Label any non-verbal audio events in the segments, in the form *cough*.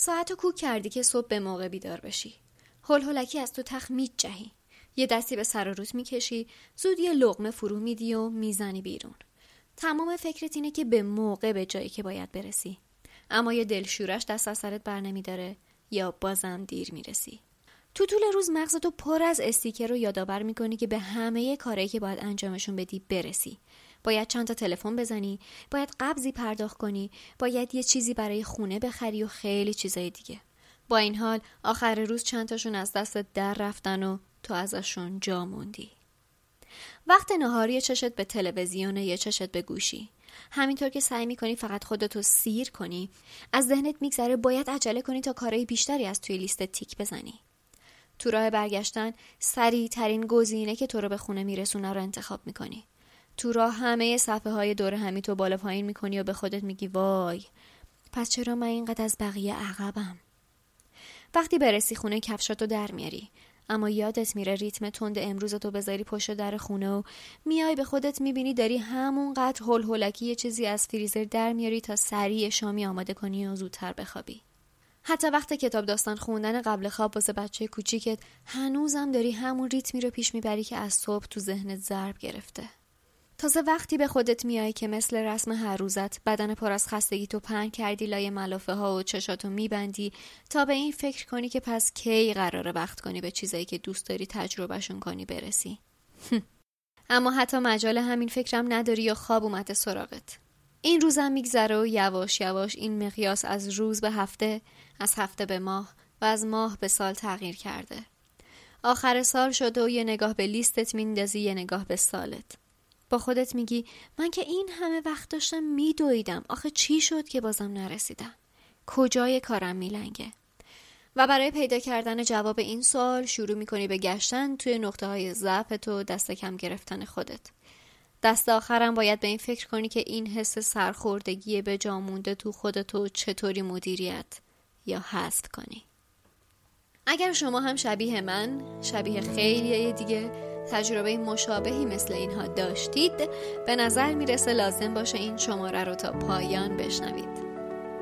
ساعتو کوک کردی که صبح به موقع بیدار بشی؟ هل هلکی از تو تخت جهی یه دستی به سر و روت می‌کشی زود یه لغمه فرو میدی و می‌زنی بیرون. تمام فکرت اینه که به موقع به جایی که باید برسی. اما یه دلشورش دست از سرت بر نمیداره یا بازم دیر می‌رسی. تو طول روز مغزتو پر از استیکر رو یادآور می‌کنی که به همه کارهایی که باید انجامشون بدی برسی. باید چند تا تلفن بزنی باید قبضی پرداخت کنی باید یه چیزی برای خونه بخری و خیلی چیزای دیگه. با این حال آخر روز چند تاشون از دست در رفتن و تو ازشون جا موندی. وقت نهاری چشت به تلویزیون یه چشت به گوشی. همینطور که سعی می‌کنی فقط خودتو سیر کنی از ذهنت میگذره باید عجله کنی تا کارهای بیشتری از توی لیست تیک بزنی. تو راه برگشتن سریع ترین گزینه که تو رو به خونه میرسونه رو انتخاب می‌کنی. تو راه همه صفحه های دور همی تو بالا پایین می‌کنی و به خودت میگی وای پس چرا من اینقدر از بقیه عقبم؟ وقتی برسی خونه کفشاتو در میاری اما یادت میره ریتم تند امروز تو بذاری پشت در خونه و میای به خودت می‌بینی داری همونقدر هول هولکی یه چیزی از فریزر در میاری تا سریع شامی آماده کنی و زودتر بخوابی. حتی وقت کتاب داستان خوندن قبل خواب واسه بچه کوچیکت هنوزم داری همون ریتمی رو پیش می‌بری که از صبح تو ذهنت ضرب گرفته. تازه وقتی به خودت میای که مثل رسم هر روزت بدن پر از خستگی تو پهن کردی لای ملافه ها و چشاتو میبندی تا به این فکر کنی که پس کی قراره وقت کنی به چیزایی که دوست داری تجربهشون کنی برسی. اما حتی مجال همین فکرم نداری یا خواب اومده سراغت. این روزم میگذره و یواش یواش این مقیاس از روز به هفته از هفته به ماه و از ماه به سال تغییر کرده. آخر سال شده و یه نگاه به لیستت میندازی یه نگاه به سالت. با خودت میگی من که این همه وقت داشتم میدویدم. آخه چی شد که بازم نرسیدم؟ کجای کارم میلنگه؟ و برای پیدا کردن جواب این سوال شروع می‌کنی به گشتن توی نقطه های ضعف و دست کم گرفتن خودت. دست آخرم باید به این فکر کنی که این حس سرخوردگی به جا مونده تو خودتو چطوری مدیریت یا حذف کنی. اگر شما هم شبیه من شبیه خیلی دیگه تجربه مشابهی مثل اینها داشتید به نظر می‌رسه لازم باشه این شماره رو تا پایان بشنوید.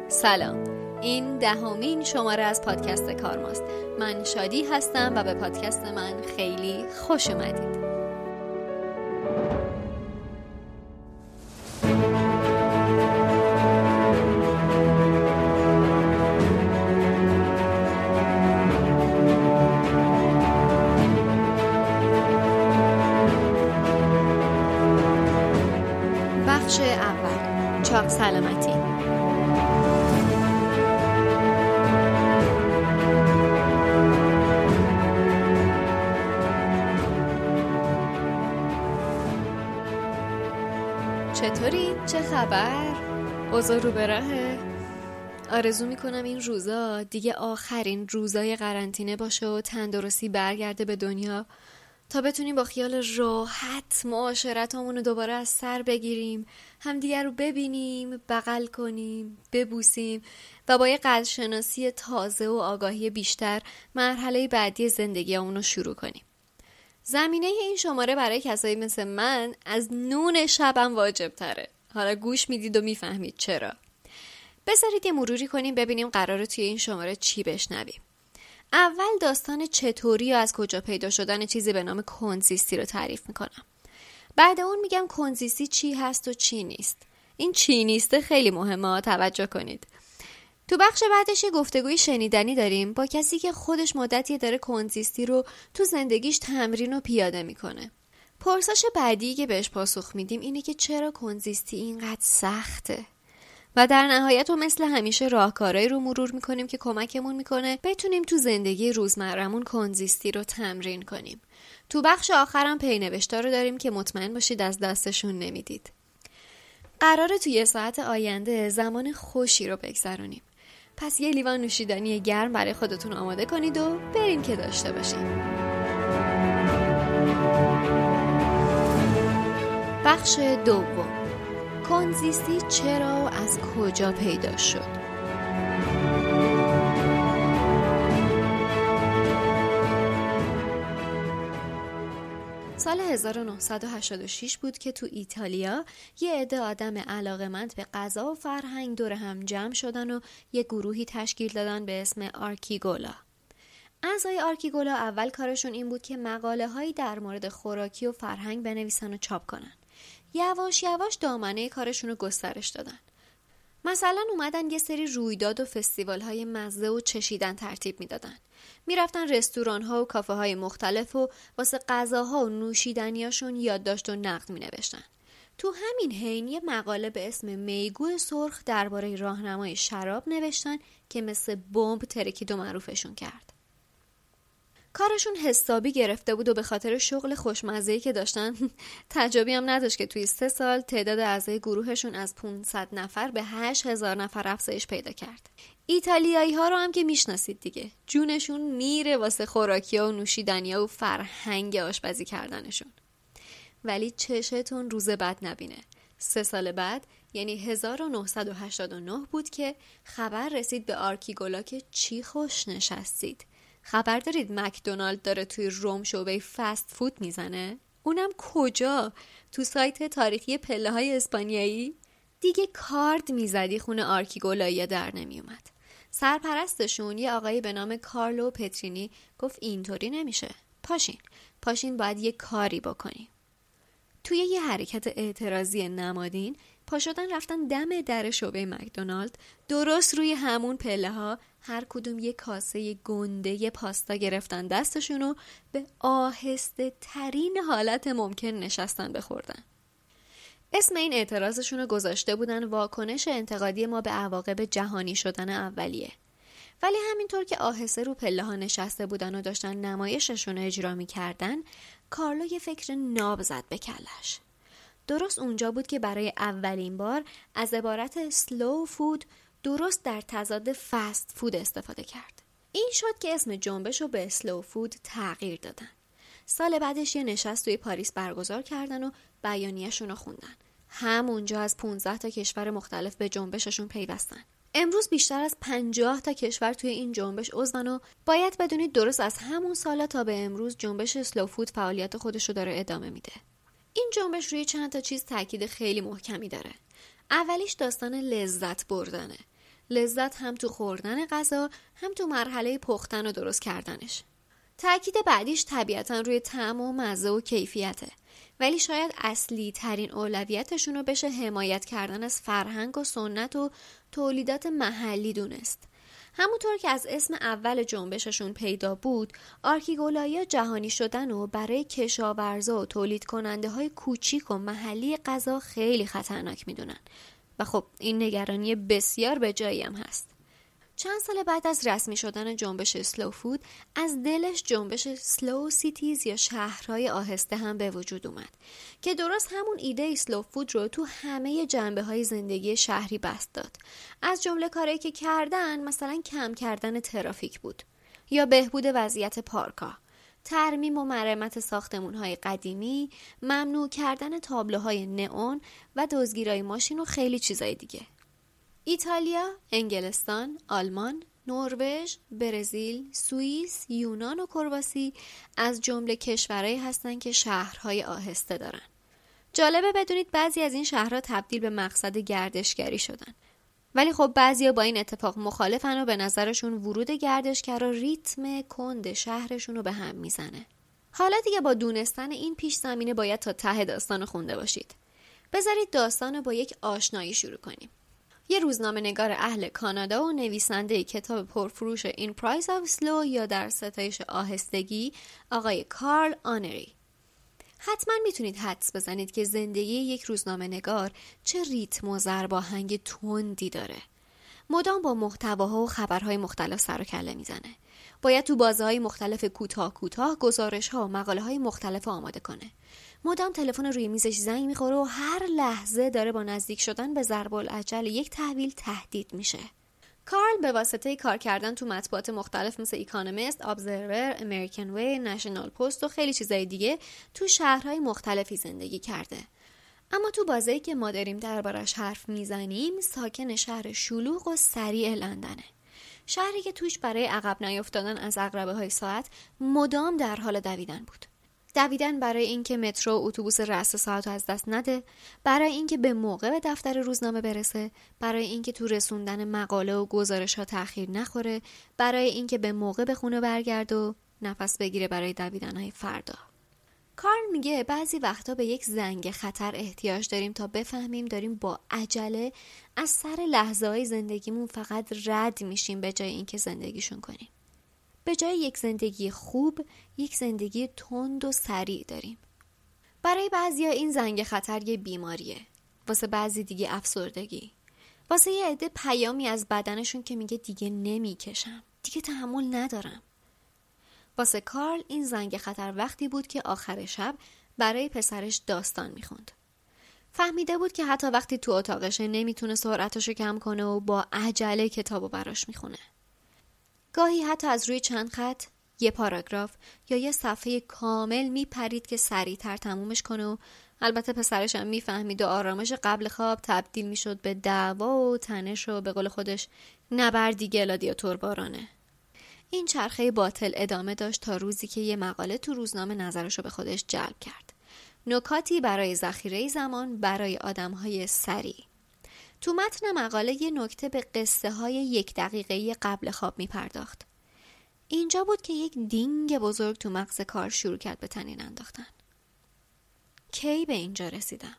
سلام. این دهمین شماره از پادکست کارماست. من شادی هستم و به پادکست من خیلی خوش اومدید. اوضاع رو به آرزو می‌کنم این روزا دیگه آخرین روزای قرنطینه باشه و تندرستی برگرده به دنیا تا بتونیم با خیال راحت معاشرتامون رو دوباره از سر بگیریم همدیگر رو ببینیم بغل کنیم ببوسیم و با یه قدرشناسی تازه و آگاهی بیشتر مرحله بعدی زندگی رو شروع کنیم. زمینه این شماره برای کسایی مثل من از نون شبم واجب تره حالا گوش می‌دید و می‌فهمید چرا. بذارید یه مروری کنیم ببینیم قراره توی این شماره چی بشنویم. اول داستان چطوری و از کجا پیدا شدن چیزی به نام کنزیستی رو تعریف می‌کنم. بعد اون میگم کنزیستی چی هست و چی نیست. این چی نیسته خیلی مهمه توجه کنید. تو بخش بعدش یه گفتگوی شنیدنی داریم با کسی که خودش مدتی داره کنزیستی رو تو زندگیش تمرین و پیاده می‌کنه. پرسش بعدی که بهش پاسخ میدیم اینه که چرا کنزیستی اینقدر سخته؟ و در نهایت و مثل همیشه راهکارهایی رو مرور می‌کنیم که کمکمون می‌کنه بتونیم تو زندگی روزمرمون کنزیستی رو تمرین کنیم. تو بخش آخرم پینوشتا رو داریم که مطمئن باشید از دستشون نمی‌دید. قراره تو یه ساعت آینده زمان خوشی رو بگذرونیم. پس یه لیوان نوشیدنی گرم برای خودتون آماده کنید و بریم که داشته باشیم. بخش دوم کندزیستی چرا از کجا پیدا شد سال 1986 بود که تو ایتالیا یه عده آدم علاقمند به غذا و فرهنگ دور هم جمع شدن و یه گروهی تشکیل دادن به اسم آرکیگولا. اعضای آرکیگولا اول کارشون این بود که مقاله هایی در مورد خوراکی و فرهنگ بنویسن و چاپ کنن. یواش یواش دامنه کارشون رو گسترش دادن. مثلا اومدن یه سری رویداد و فستیوال های مزه و چشیدن ترتیب می‌دادن. می‌رفتن رستوران ها و کافه های مختلف و واسه غذاها و نوشیدنیاشون یادداشت و نقد می نوشتن. تو همین حین یه مقاله به اسم میگو سرخ درباره راهنمای شراب نوشتن که مثل بمب ترکید و معروفشون کرد. کارشون حسابی گرفته بود و به خاطر شغل خوشمزه‌ای که داشتن *laughs* تجابی هم نداشت که توی سه سال تعداد اعضای گروهشون از 500 نفر به 8000 نفر افزایش پیدا کرد. ایتالیایی ها رو هم که می‌شناسید دیگه. جونشون میره واسه خوراکی و نوشیدنی و فرهنگ آشپزی کردنشون. ولی چشتون روز بعد نبینه. سه سال بعد یعنی 1989 بود که خبر رسید به آرکیگولا که چی خوش نشستید. خبر دارید مکدونالد داره توی روم شعبه فست فود می‌زنه؟ اونم کجا؟ تو سایت تاریخی پله های اسپانیایی؟ دیگه کارد می‌زدی خونه آرکیگولایی در نمیومد. سرپرستشون یه آقایی به نام کارلو پترینی گفت اینطوری نمیشه پاشین پاشین باید یه کاری بکنیم توی یه حرکت اعتراضی نمادین پا شدن رفتن دم در شعبه مکدونالد درست روی همون پله ها هر کدوم یه کاسه گنده پاستا گرفتن دستشون و به آهسته ترین حالت ممکن نشستن بخوردن. اسم این اعتراضشون رو گذاشته بودن واکنش انتقادی ما به عواقب جهانی شدن اولیه. ولی همینطور که آهسته رو پله ها نشسته بودن و داشتن نمایششون اجرا می‌کردن کارلو یه فکر ناب زد به کلش. درست اونجا بود که برای اولین بار از عبارت سلو فود درست در تضاد فست فود استفاده کرد. این شد که اسم جنبش رو به سلو فود تغییر دادن. سال بعدش یه نشست توی پاریس برگزار کردن و بیانیهشون رو خوندن. همونجا از 15 تا کشور مختلف به جنبششون پیوستن. امروز بیشتر از 50 تا کشور توی این جنبش عضون و باید بدونید درست از همون سالا تا به امروز جنبش فود فعالیت خودش رو داره ادامه میده. این جنبش روی چند تا چیز تاکید خیلی محکمی داره. اولیش داستان لذت بردنه. لذت هم تو خوردن غذا هم تو مرحله پختن و درست کردنش. تاکید بعدیش طبیعتا روی طعم و مزه و کیفیته. ولی شاید اصلی ترین اولویتشون رو بشه حمایت کردن از فرهنگ و سنت و تولیدات محلی دونست. همونطور که از اسم اول جنبششون پیدا بود آرکیگولایی جهانی شدن رو برای کشاورزا و تولید کننده های کوچیک و محلی غذا خیلی خطرناک می‌دونن. و خب این نگرانی بسیار به جایی هم هست. چند سال بعد از رسمی شدن جنبش Slow Food از دلش جنبش Slow Cities یا شهرهای آهسته هم به وجود اومد که درست همون ایده Slow Food رو تو همه جنبه های زندگی شهری بسط داد. از جمله کاری که کردن مثلا کم کردن ترافیک بود یا بهبود وضعیت پارکا ترمیم و مرمت ساختمون های قدیمی ممنوع کردن تابلوهای نئون و دزگیرای ماشین و خیلی چیزای دیگه ایتالیا، انگلستان، آلمان، نروژ، برزیل، سوئیس، یونان و کرواسی از جمله کشورهایی هستند که شهرهای آهسته دارن. جالبه بدونید بعضی از این شهرها تبدیل به مقصد گردشگری شدن. ولی خب بعضیا با این اتفاق مخالفن و به نظرشون ورود گردشگرا ریتم کند شهرشون رو به هم می‌زنه. حالا دیگه با دونستن این پیش زمینه باید تا ته داستان خونده باشید. بذارید داستان رو با یک آشنایی شروع کنیم. یه روزنامه نگار اهل کانادا و نویسنده کتاب پرفروش In Praise of Slow یا در ستایش آهستگی آقای کارل آنری حتما می‌تونید حدس بزنید که زندگی یک روزنامه نگار چه ریتم و ضرباهنگ تندی داره. مدام با محتواها و خبرهای مختلف سر و کله می‌زنه. باید تو بازه مختلف کوتاه کوتاه گزارش ها و مقاله های مختلف آماده کنه. مدام تلفن روی میزش زنگ می‌خوره و هر لحظه داره با نزدیک شدن به ضرب‌الاجل یک تحویل تهدید میشه. کارل به واسطه کار کردن تو مطبوعات مختلف مثل Economist، Observer، American Way، National Post و خیلی چیزای دیگه تو شهرهای مختلفی زندگی کرده. اما تو بازه که ما داریم دربارش حرف می‌زنیم ساکن شهر شلوغ و سریع لندنه. شهری که توش برای عقب نیفتادن از اقربه های ساعت مدام در حال دویدن بود. دویدن برای اینکه مترو اتوبوس رأس ساعت از دست نده برای اینکه به موقع به دفتر روزنامه برسه برای اینکه تو رسوندن مقاله و گزارش ها تاخیر نخوره برای اینکه به موقع به خونه برگرد و نفس بگیره برای دویدن های فردا کارل میگه بعضی وقتا به یک زنگ خطر احتیاج داریم تا بفهمیم داریم با عجله از سر لحظه های زندگیمون فقط رد میشیم به جای اینکه زندگیشون کنیم. به جای یک زندگی خوب یک زندگی تند و سریع داریم. برای بعضیا این زنگ خطر یه بیماریه. واسه بعضی دیگه افسردگی. واسه یه عده پیامی از بدنشون که میگه دیگه نمی‌کشم. دیگه تحمل ندارم. واسه کارل این زنگ خطر وقتی بود که آخر شب برای پسرش داستان می‌خوند. فهمیده بود که حتی وقتی تو اتاقشه نمی‌تونه سرعتشو کم کنه و با عجله کتابو براش می‌خونه. گاهی حتی از روی چند خط یه پاراگراف یا یه صفحه کامل میپرید که سریعتر تمومش کنه و البته پسرش هم می‌فهمید و آرامش قبل خواب تبدیل می‌شد به دعوا و تنش و به قول خودش نبردی گلادیاتور بارانه. این چرخه باطل ادامه داشت تا روزی که یه مقاله تو روزنامه نظرشو به خودش جلب کرد. نکاتی برای ذخیره زمان برای های سریع. تو متن مقاله یه نکته به قصه های یک دقیقه قبل خواب می پرداخت. اینجا بود که یک دینگ بزرگ تو مغز کار شروع کرد به تنین انداختن. کی به اینجا رسیدم؟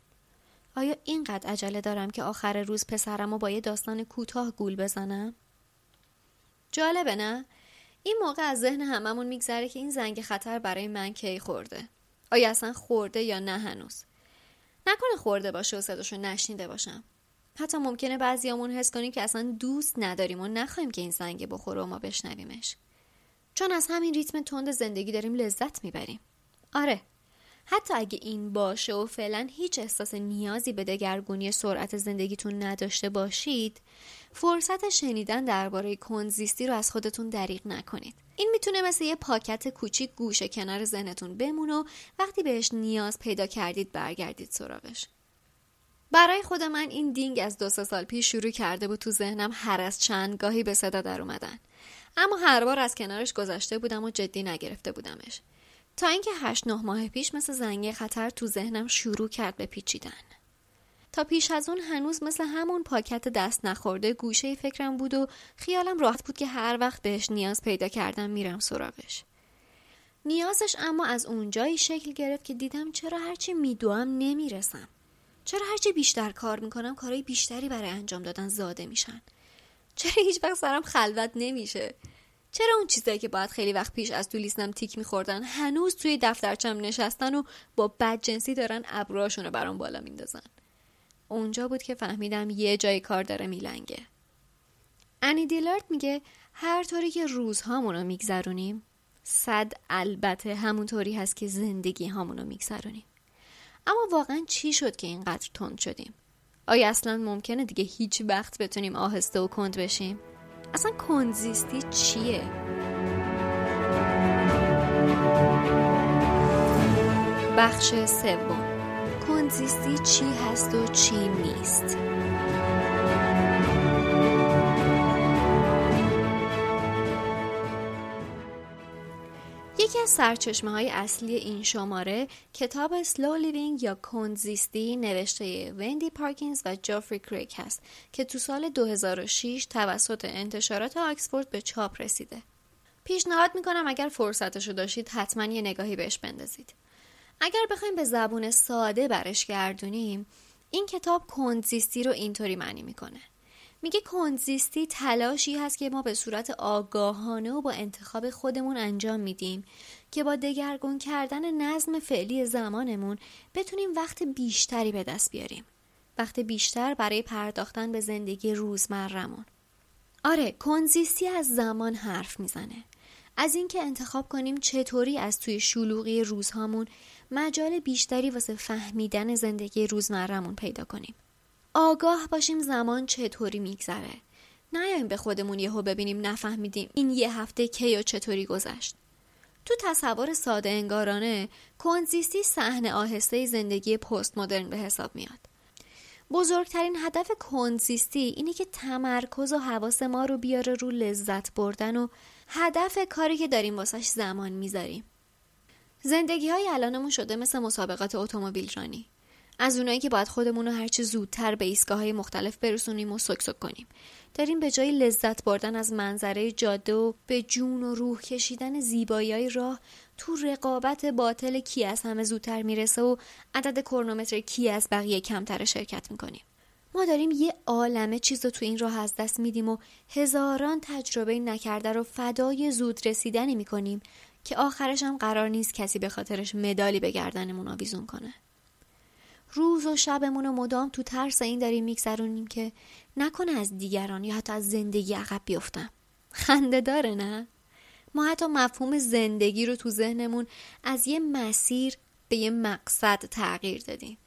آیا اینقدر عجله دارم که آخر روز پسرم و با یه داستان کوتاه گول بزنم؟ جالبه نه؟ این موقع از ذهن هممون میگذره که این زنگ خطر برای من کی خورده آیا اصلا خورده یا نه هنوز نکنه خورده باشه و صداشو نشنیده باشم حتی ممکنه بعضیامون حس کنیم که اصلا دوست نداریم و نخواهیم که این زنگ بخوره و ما بشنویمش. چون از همین ریتم تند زندگی داریم لذت می‌بریم. آره حتی اگه این باشه و فعلا هیچ احساس نیازی به دگرگونی سرعت زندگیتون نداشته باشید فرصت شنیدن درباره کنزیستی رو از خودتون دریغ نکنید. این می‌تونه مثل یه پاکت کوچیک گوشه کنار ذهنتون بمونه و وقتی بهش نیاز پیدا کردید برگردید سراغش. برای خود من این دینگ از دو سه سال پیش شروع کرده بود تو ذهنم هر از چند گاهی به صدا در اومدن. اما هر بار از کنارش گذشته بودم و جدی نگرفته بودمش. تا اینکه هشت نه ماه پیش مثل زنگ خطر تو ذهنم شروع کرد به پیچیدن. تا پیش از اون هنوز مثل همون پاکت دست نخورده گوشه فکرم بود و خیالم راحت بود که هر وقت بهش نیاز پیدا کردم میرم سراغش. نیازش اما از اونجایی شکل گرفت که دیدم چرا هرچی میدوام نمی‌رسم. چرا هرچی بیشتر کار می‌کنم کارهای بیشتری برای انجام دادن زاده میشن؟ چرا هیچ وقت سرم خلوت نمیشه؟ چرا اون چیزایی که باید خیلی وقت پیش از تو لیستم تیک میخوردن هنوز توی دفترچم نشستن و با بدجنسی دارن ابروهاشون رو برام بالا میندازن؟ اونجا بود که فهمیدم یه جای کار داره میلنگه. انی دیلارد میگه هر طوری که روزهامون رو میگذرونیم صد البته همونطوری هست که زندگی هامون رو میگذرونیم. اما واقعا چی شد که اینقدر تند شدیم؟ آیا اصلا ممکنه دیگه هیچ وقت بتونیم آهسته و کند بشیم؟ اصلا کنزیستی چیه؟ بخش سوم. کنزیستی چی هست و چی نیست؟ یکی از سرچشمه های اصلی این شماره کتاب Slow Living یا کندزیستی نوشته وندی پارکینز و جفری کریگ هست که تو سال 2006 توسط انتشارات آکسفورد به چاپ رسیده. پیشنهاد می‌کنم اگر فرصتشو داشتید حتما یه نگاهی بهش بندازید. اگر بخوایم به زبون ساده برش گردونیم این کتاب کندزیستی رو اینطوری معنی می‌کنه میگه کندزیستی تلاشی هست که ما به صورت آگاهانه و با انتخاب خودمون انجام میدیم که با دگرگون کردن نظم فعلی زمانمون بتونیم وقت بیشتری به دست بیاریم. وقت بیشتر برای پرداختن به زندگی روزمرمون آره کنزیستی از زمان حرف می‌زنه. از اینکه انتخاب کنیم چطوری از توی شلوغی روزهامون مجال بیشتری واسه فهمیدن زندگی روزمرهمون پیدا کنیم. آگاه باشیم زمان چطوری میگذره. نیایم به خودمون یهو ببینیم نفهمیدیم این یه هفته کی و چطوری گذشت. تو تصور ساده انگارانه کنزیستی صحنه آهسته زندگی پست مدرن به حساب میاد. بزرگترین هدف کنزیستی اینه که تمرکز و حواس ما رو بیاره رو لذت بردن و هدف کاری که داریم واسش زمان می‌ذاریم. زندگی های الانمون شده مثل مسابقات اتومبیل رانی. از اونایی که باید خودمون رو هرچی زودتر به ایستگاه های مختلف برسونیم و سکسک کنیم. داریم به جای لذت بردن از منظره جاده و به جون و روح کشیدن زیبایی راه تو رقابت باطل کی از همه زودتر می‌رسه و عدد کرونومتر کی از بقیه کمتر شرکت می‌کنیم. ما داریم یه عالمه چیز رو تو این راه از دست میدیم و هزاران تجربه نکرده رو فدای زود رسیدنی می‌کنیم که آخرش هم قرار نیست کسی به خاطرش مدالی به گردنمون آویزون کنه. روز و شبمون رو مدام تو ترس این داریم میگذرونیم که نکنه از دیگران یا حتی از زندگی عقب بیفتم خنده داره نه؟ ما حتی مفهوم زندگی رو تو ذهنمون از یه مسیر به یه مقصد تغییر دادیم.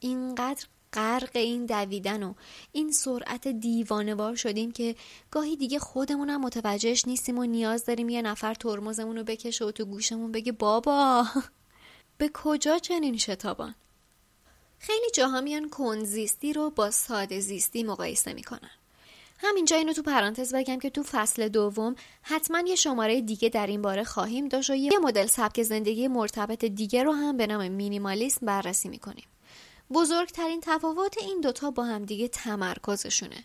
اینقدر غرق این دویدن و این سرعت دیوانوار شدیم که گاهی دیگه خودمونم متوجهش نیستیم و نیاز داریم یه نفر ترمزمون رو بکشه و تو گوشمون بگه بابا به کجا چنین شتابان؟ خیلی جاها میان کنزیستی رو با ساده زیستی مقایسه می‌کنن. همینجا اینو تو پرانتز بگم که تو فصل دوم حتما یه شماره دیگه در این باره خواهیم داشت و یه مدل سبک زندگی مرتبط دیگه رو هم به نام مینیمالیسم بررسی می‌کنیم. بزرگترین تفاوت این دوتا با هم دیگه تمرکزشونه.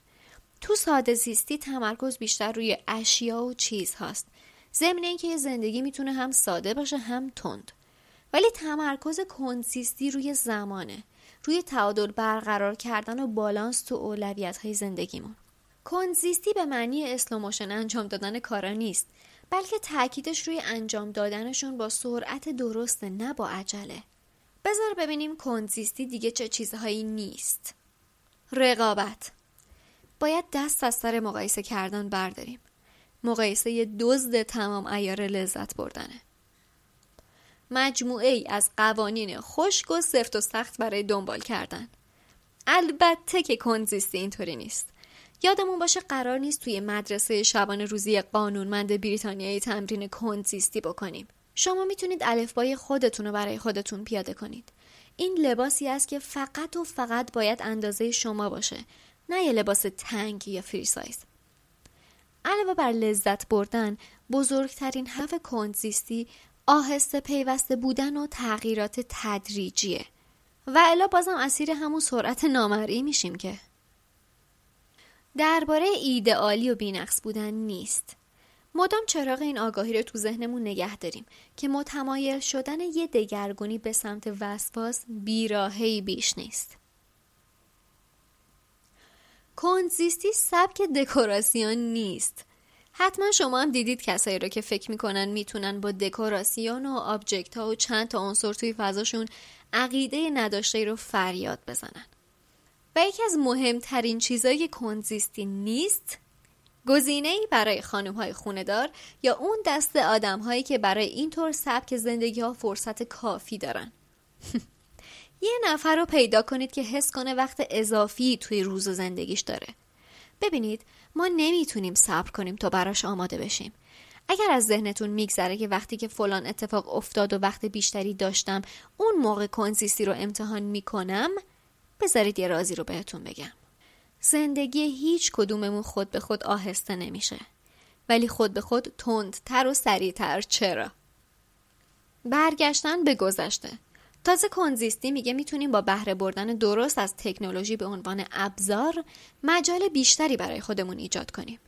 تو ساده زیستی تمرکز بیشتر روی اشیا و چیز هاست ضمن اینکه یه زندگی می‌تونه هم ساده باشه هم تند. ولی تمرکز کنسیستی روی زمانه. روی تعادل برقرار کردن و بالانس تو اولویت های زندگیمون. کندزیستی به معنی اسلوموشن انجام دادن کارا نیست بلکه تاکیدش روی انجام دادنشون با سرعت درسته نه با عجله. بذار ببینیم کندزیستی دیگه چه چیزهایی نیست. رقابت. باید دست از سر مقایسه کردن برداریم. مقایسه دزد تمام عیار لذت بردنه. مجموعه ای از قوانین خشک و سفت و سخت برای دنبال کردن. البته که کنزیستی اینطوری نیست. یادمون باشه قرار نیست توی مدرسه شبانه روزی قانونمند بریتانیایی تمرین کنزیستی بکنیم. شما می‌تونید الفبای خودتون رو برای خودتون پیاده کنید. این لباسی است که فقط و فقط باید اندازه شما باشه نه یه لباس تنگ یا فری سایز. علاوه بر لذت بردن بزرگترین هدف کنزیستی آهسته پیوسته بودن و تغییرات تدریجیه. و الا بازم اسیر همون سرعت نامرئی میشیم که. درباره ایدئالی و بینقص بودن نیست. مدام چراغ این آگاهی رو تو ذهنمون نگه داریم که متمایل شدن یه دگرگونی به سمت وسواس بیراهی بیش نیست. کندزیستی سبک دکوراسیون نیست. حتما شما هم دیدید کسایی رو که فکر می‌کنن می‌تونن با دکوراسیون و object ها و چند تا عنصر توی فضاشون عقیده نداشته رو فریاد بزنن. و یکی از مهمترین چیزایی که کندزیستی نیست گزینه ای برای خانم های خونه‌دار یا اون دست آدم هایی که برای اینطور سبک زندگی ها فرصت کافی دارن. *laughs* یه نفر رو پیدا کنید که حس کنه وقت اضافی توی روز و زندگیش داره. ببینید ما نمی‌تونیم صبر کنیم تا براش آماده بشیم. اگر از ذهنتون میگذره که وقتی که فلان اتفاق افتاد و وقت بیشتری داشتم اون موقع کنسیستی رو امتحان می‌کنم بذارید یه رازی رو بهتون بگم. زندگی هیچ کدوممون خود به خود آهسته نمیشه. ولی خود به خود تندتر و سریعتر. چرا؟ برگشتن به گذشته. تازه کنزیستی میگه می‌تونیم با بهره بردن درست از تکنولوژی به عنوان ابزار مجال بیشتری برای خودمون ایجاد کنیم.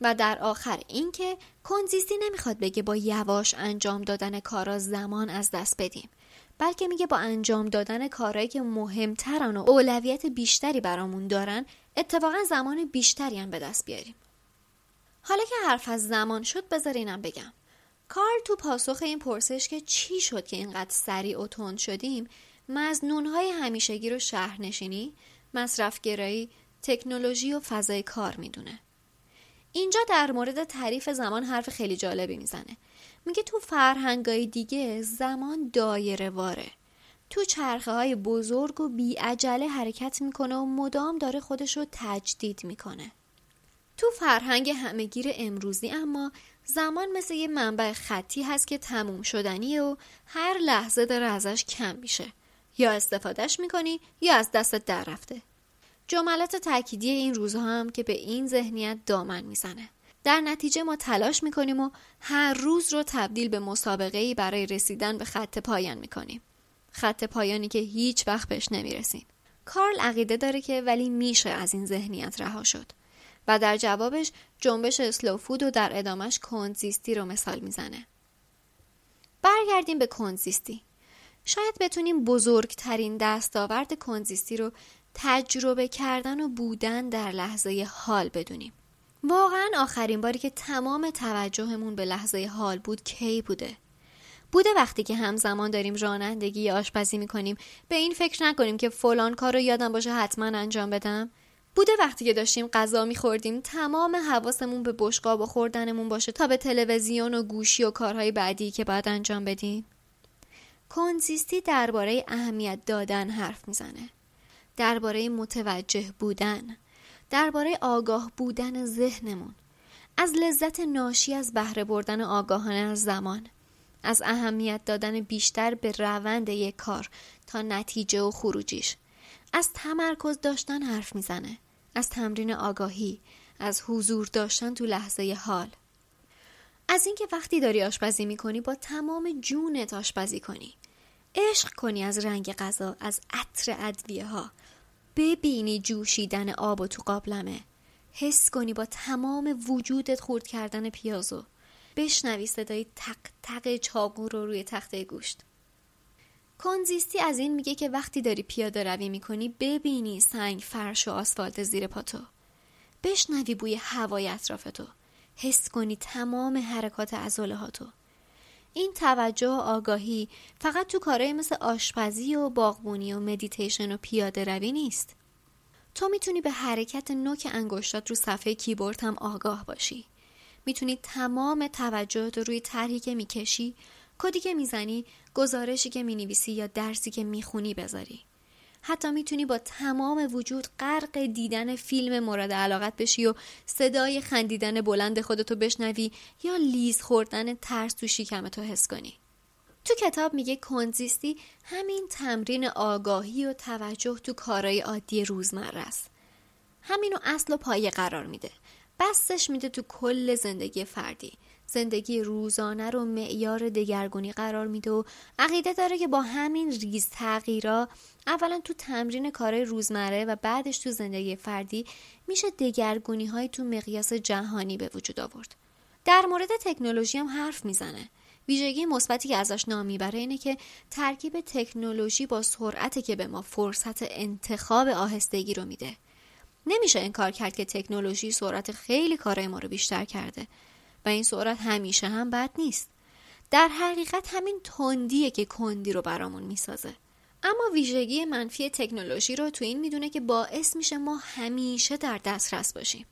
و در آخر اینکه کنزیستی نمی‌خواد بگه با یواش انجام دادن کارا زمان از دست بدیم بلکه میگه با انجام دادن کارهایی که مهمترن و اولویت بیشتری برامون دارن اتفاقا زمان بیشتری هم به دست بیاریم. حالا که حرف از زمان شد بذار بگم. کار تو پاسخ این پرسش که چی شد که اینقدر سریع و تند شدیم مزنونهای همیشگی رو شهرنشینی، مصرفگرایی، تکنولوژی و فضای کار می‌دونه. اینجا در مورد تعریف زمان حرف خیلی جالبی می‌زنه. میگه تو فرهنگای دیگه زمان دایره واره. تو چرخه های بزرگ و بی عجله حرکت می‌کنه و مدام داره خودش رو تجدید می‌کنه. تو فرهنگ همهگیر امروزی اما زمان مثل یه منبع خطی هست که تموم شدنیه و هر لحظه داره ازش کم میشه یا استفادهش می‌کنی یا از دستت در رفته جملات تأکیدی این روزها هم که به این ذهنیت دامن می‌زنه در نتیجه ما تلاش می‌کنیم و هر روز رو تبدیل به مسابقه برای رسیدن به خط پایان می‌کنیم. خط پایانی که هیچ وقت بهش نمی‌رسیم. کارل عقیده داره که ولی میشه از این ذهنیت رها شد و در جوابش جنبش اسلو فود و در ادامش کنزیستی رو مثال می‌زنه. برگردیم به کنزیستی. شاید بتونیم بزرگترین دستاورد کنزیستی رو تجربه کردن و بودن در لحظه حال بدونیم. واقعا آخرین باری که تمام توجهمون به لحظه حال بود کی بوده؟ بوده وقتی که همزمان داریم رانندگی یا آشپزی می‌کنیم به این فکر نکنیم که فلان کار رو یادم باشه حتما انجام بدم بوده وقتی که داشتیم غذا میخوردیم تمام حواسمون به بشقاب و خوردنمون باشه تا به تلویزیون و گوشی و کارهای بعدی که باید انجام بدیم. کنزیستی درباره اهمیت دادن حرف می‌زنه. درباره متوجه بودن. درباره آگاه بودن ذهنمون. از لذت ناشی از بهره بردن آگاهانه از زمان. از اهمیت دادن بیشتر به روند یک کار تا نتیجه و خروجیش. از تمرکز داشتن حرف می‌زنه. از تمرین آگاهی از حضور داشتن تو لحظه حال. از اینکه وقتی داری آشپزی می‌کنی با تمام جونت آشپزی کنی. عشق کنی از رنگ غذا از عطر ادویه ها ببینی جوشیدن آب و تو قابلمه. حس کنی با تمام وجودت خورد کردن پیازو. بشنوی صدای تق تق چاقو رو روی تخته گوشت. کنزیستی از این میگه که وقتی داری پیاده روی می‌کنی ببینی سنگ فرش و آسفالت زیر پاتو بشنوی بوی هوای اطرافتو حس کنی تمام حرکات هاتو این توجه و آگاهی فقط تو کارهای مثل آشپزی و باغبونی و مدیتیشن و پیاده روی نیست. تو می‌تونی به حرکت نوک انگشتات رو صفحه کیبورد هم آگاه باشی. می‌تونی تمام توجهت رو روی طرحی که می‌کشی کدی که می‌زنی گزارشی که می‌نویسی یا درسی که می‌خونی بذاری حتی می‌تونی با تمام وجود غرق دیدن فیلم مورد علاقت بشی و صدای خندیدن بلند خودتو بشنوی یا لیز خوردن ترس تو شیکمتو حس کنی. تو کتاب میگه کنزیستی همین تمرین آگاهی و توجه تو کارهای عادی روزمره است. همینو اصل و پایه قرار میده. بستش میده تو کل زندگی فردی. زندگی روزانه رو معیار دگرگونی قرار میده و عقیده داره که با همین ریز تغییرا اولا تو تمرین کارهای روزمره و بعدش تو زندگی فردی میشه دگرگونی های تو مقیاس جهانی به وجود آورد. در مورد تکنولوژی هم حرف می‌زنه. ویژگی مثبتی که ازش نام می‌بره اینه که ترکیب تکنولوژی با سرعتی که به ما فرصت انتخاب آهستگی رو میده. نمیشه انکار کرد که تکنولوژی سرعت خیلی کارهای ما رو بیشتر کرده. و این سرعت همیشه هم بد نیست. در حقیقت همین تندیه که کندی رو برامون می‌سازه. اما ویژگی منفی تکنولوژی رو تو این می‌دونه که باعث میشه ما همیشه در دسترس باشیم.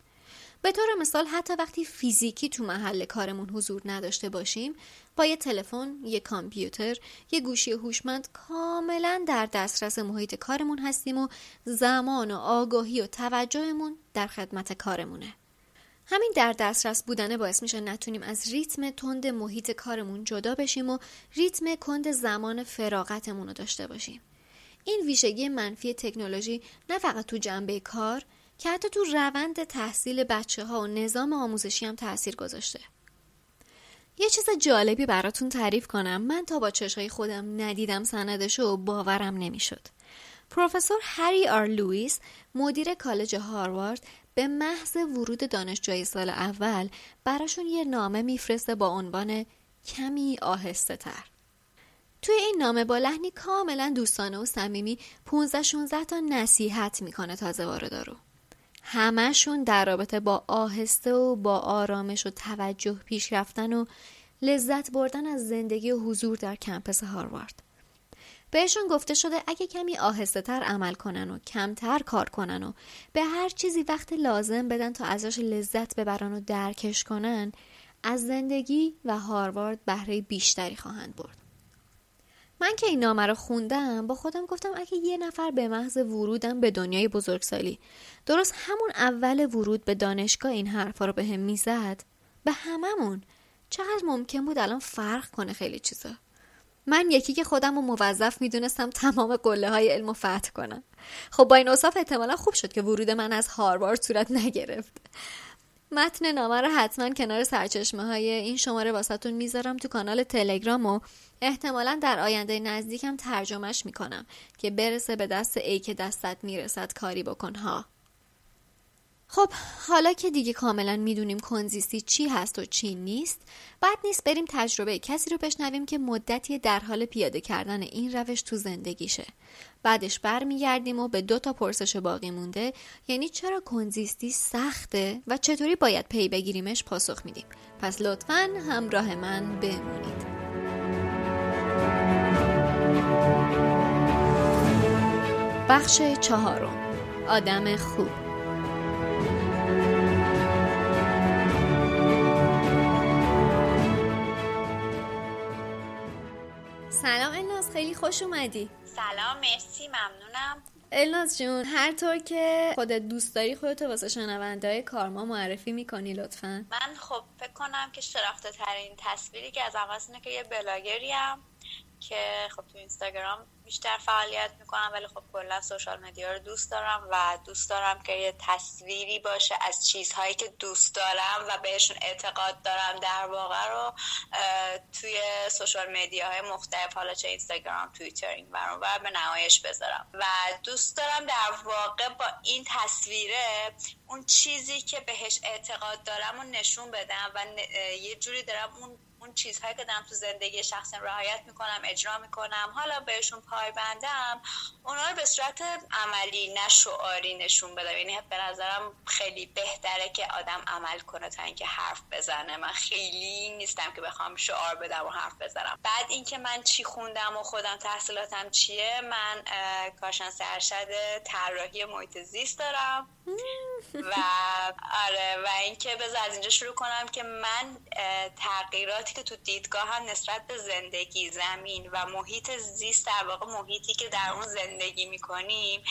به طور مثال حتی وقتی فیزیکی تو محل کارمون حضور نداشته باشیم با یه تلفن، یه کامپیوتر، یه گوشی هوشمند کاملا در دسترس محیط کارمون هستیم و زمان و آگاهی و توجهمون در خدمت کارمونه. همین در دسترس بودنه باعث میشه نتونیم از ریتم تند محیط کارمون جدا بشیم و ریتم کند زمان فراغتمون رو داشته باشیم. این ویژگی منفی تکنولوژی نه فقط تو جنبه کار که حتی تو روند تحصیل بچه ها و نظام آموزشی هم تاثیر گذاشته. یه چیز جالبی براتون تعریف کنم من تا با چشای خودم ندیدم سندش و باورم نمی‌شد. پروفسور هری آر لوئیس مدیر کالج هاروارد به محض ورود دانشجوی سال اول براشون یه نامه میفرسته با عنوان کمی آهسته تر. توی این نامه با لحنی کاملا دوستانه و صمیمی 15 16 تا نصیحت می‌کنه تازه واردارو. همشون در رابطه با آهسته و با آرامش و توجه پیش رفتن و لذت بردن از زندگی و حضور در کمپس هاروارد. بهشون گفته شده اگه کمی آهسته تر عمل کنن و کمتر کار کنن و به هر چیزی وقت لازم بدن تا ازش لذت ببرن و درکش کنن از زندگی و هاروارد بهره بیشتری خواهند برد. من که این نامه رو خوندم با خودم گفتم اگه یه نفر به محض ورودم به دنیای بزرگسالی درست همون اول ورود به دانشگاه این حرفا رو به هم می‌زد به هممون چقدر ممکن بود الان فرق کنه خیلی چیزا من یکی که خودم رو موظف می‌دونستم تمام قله های علم و فتح کنم. خب با این اصاف احتمالا خوب شد که ورود من از هاروارد صورت نگرفت. متن نامه رو حتما کنار سرچشمه های این شماره واسهتون می‌ذارم تو کانال تلگرام و احتمالا در آینده نزدیکم ترجمهش می‌کنم که برسه به دست ای که دستت می‌رسد کاری بکن ها. خب حالا که دیگه کاملا می‌دونیم کنزیستی چی هست و چی نیست بعد نیست بریم تجربه کسی رو بشنویم که مدتی در حال پیاده کردن این روش تو زندگیشه. بعدش برمیگردیم و به دو تا پرسش باقی مونده یعنی چرا کنزیستی سخته و چطوری باید پی بگیریمش پاسخ میدیم. پس لطفا همراه من بمونید. بخش چهارم. آدم خوب. سلام الناز خیلی خوش اومدی. سلام مرسی ممنونم. الناز جون هر طور که خودت دوست داری خودتو واسه شنونده های کارما معرفی می‌کنی لطفا. من خب فکر کنم که شناخته ترین تصویری که از اینه که یه بلاگریم که خب تو اینستاگرام بیشتر فعالیت می‌کنم ولی خب کلا سوشال مدیا رو دوست دارم و دوست دارم که یه تصویری باشه از چیزهایی که دوست دارم و بهشون اعتقاد دارم در واقع رو توی سوشال های مختلف حالا چه اینستاگرام توییتر این و به نمایش بذارم. و دوست دارم در واقع با این تصویره اون چیزی که بهش اعتقاد دارم و نشون بدم و یه جوری دارم اون اون چیزهایی که دارم تو زندگی شخص رعایت می‌کنم اجرا می‌کنم حالا بهشون پایبندم اونا رو به صورت عملی نه شعاری نشون بدم. یعنی به نظرم خیلی بهتره که آدم عمل کنه تا اینکه حرف بزنه. من خیلی نیستم که بخوام شعار بدم و حرف بزنم. بعد اینکه من چی خوندم و خودم تحصیلاتم چیه من کارشناس ارشد طراحی محیط زیست دارم. *laughs* و آره و اینکه بذار از اینجا شروع کنم که من تغییراتی که تو دیدگاه هم نسبت به زندگی زمین و محیط زیست در واقع محیطی که در اون زندگی می‌کنیم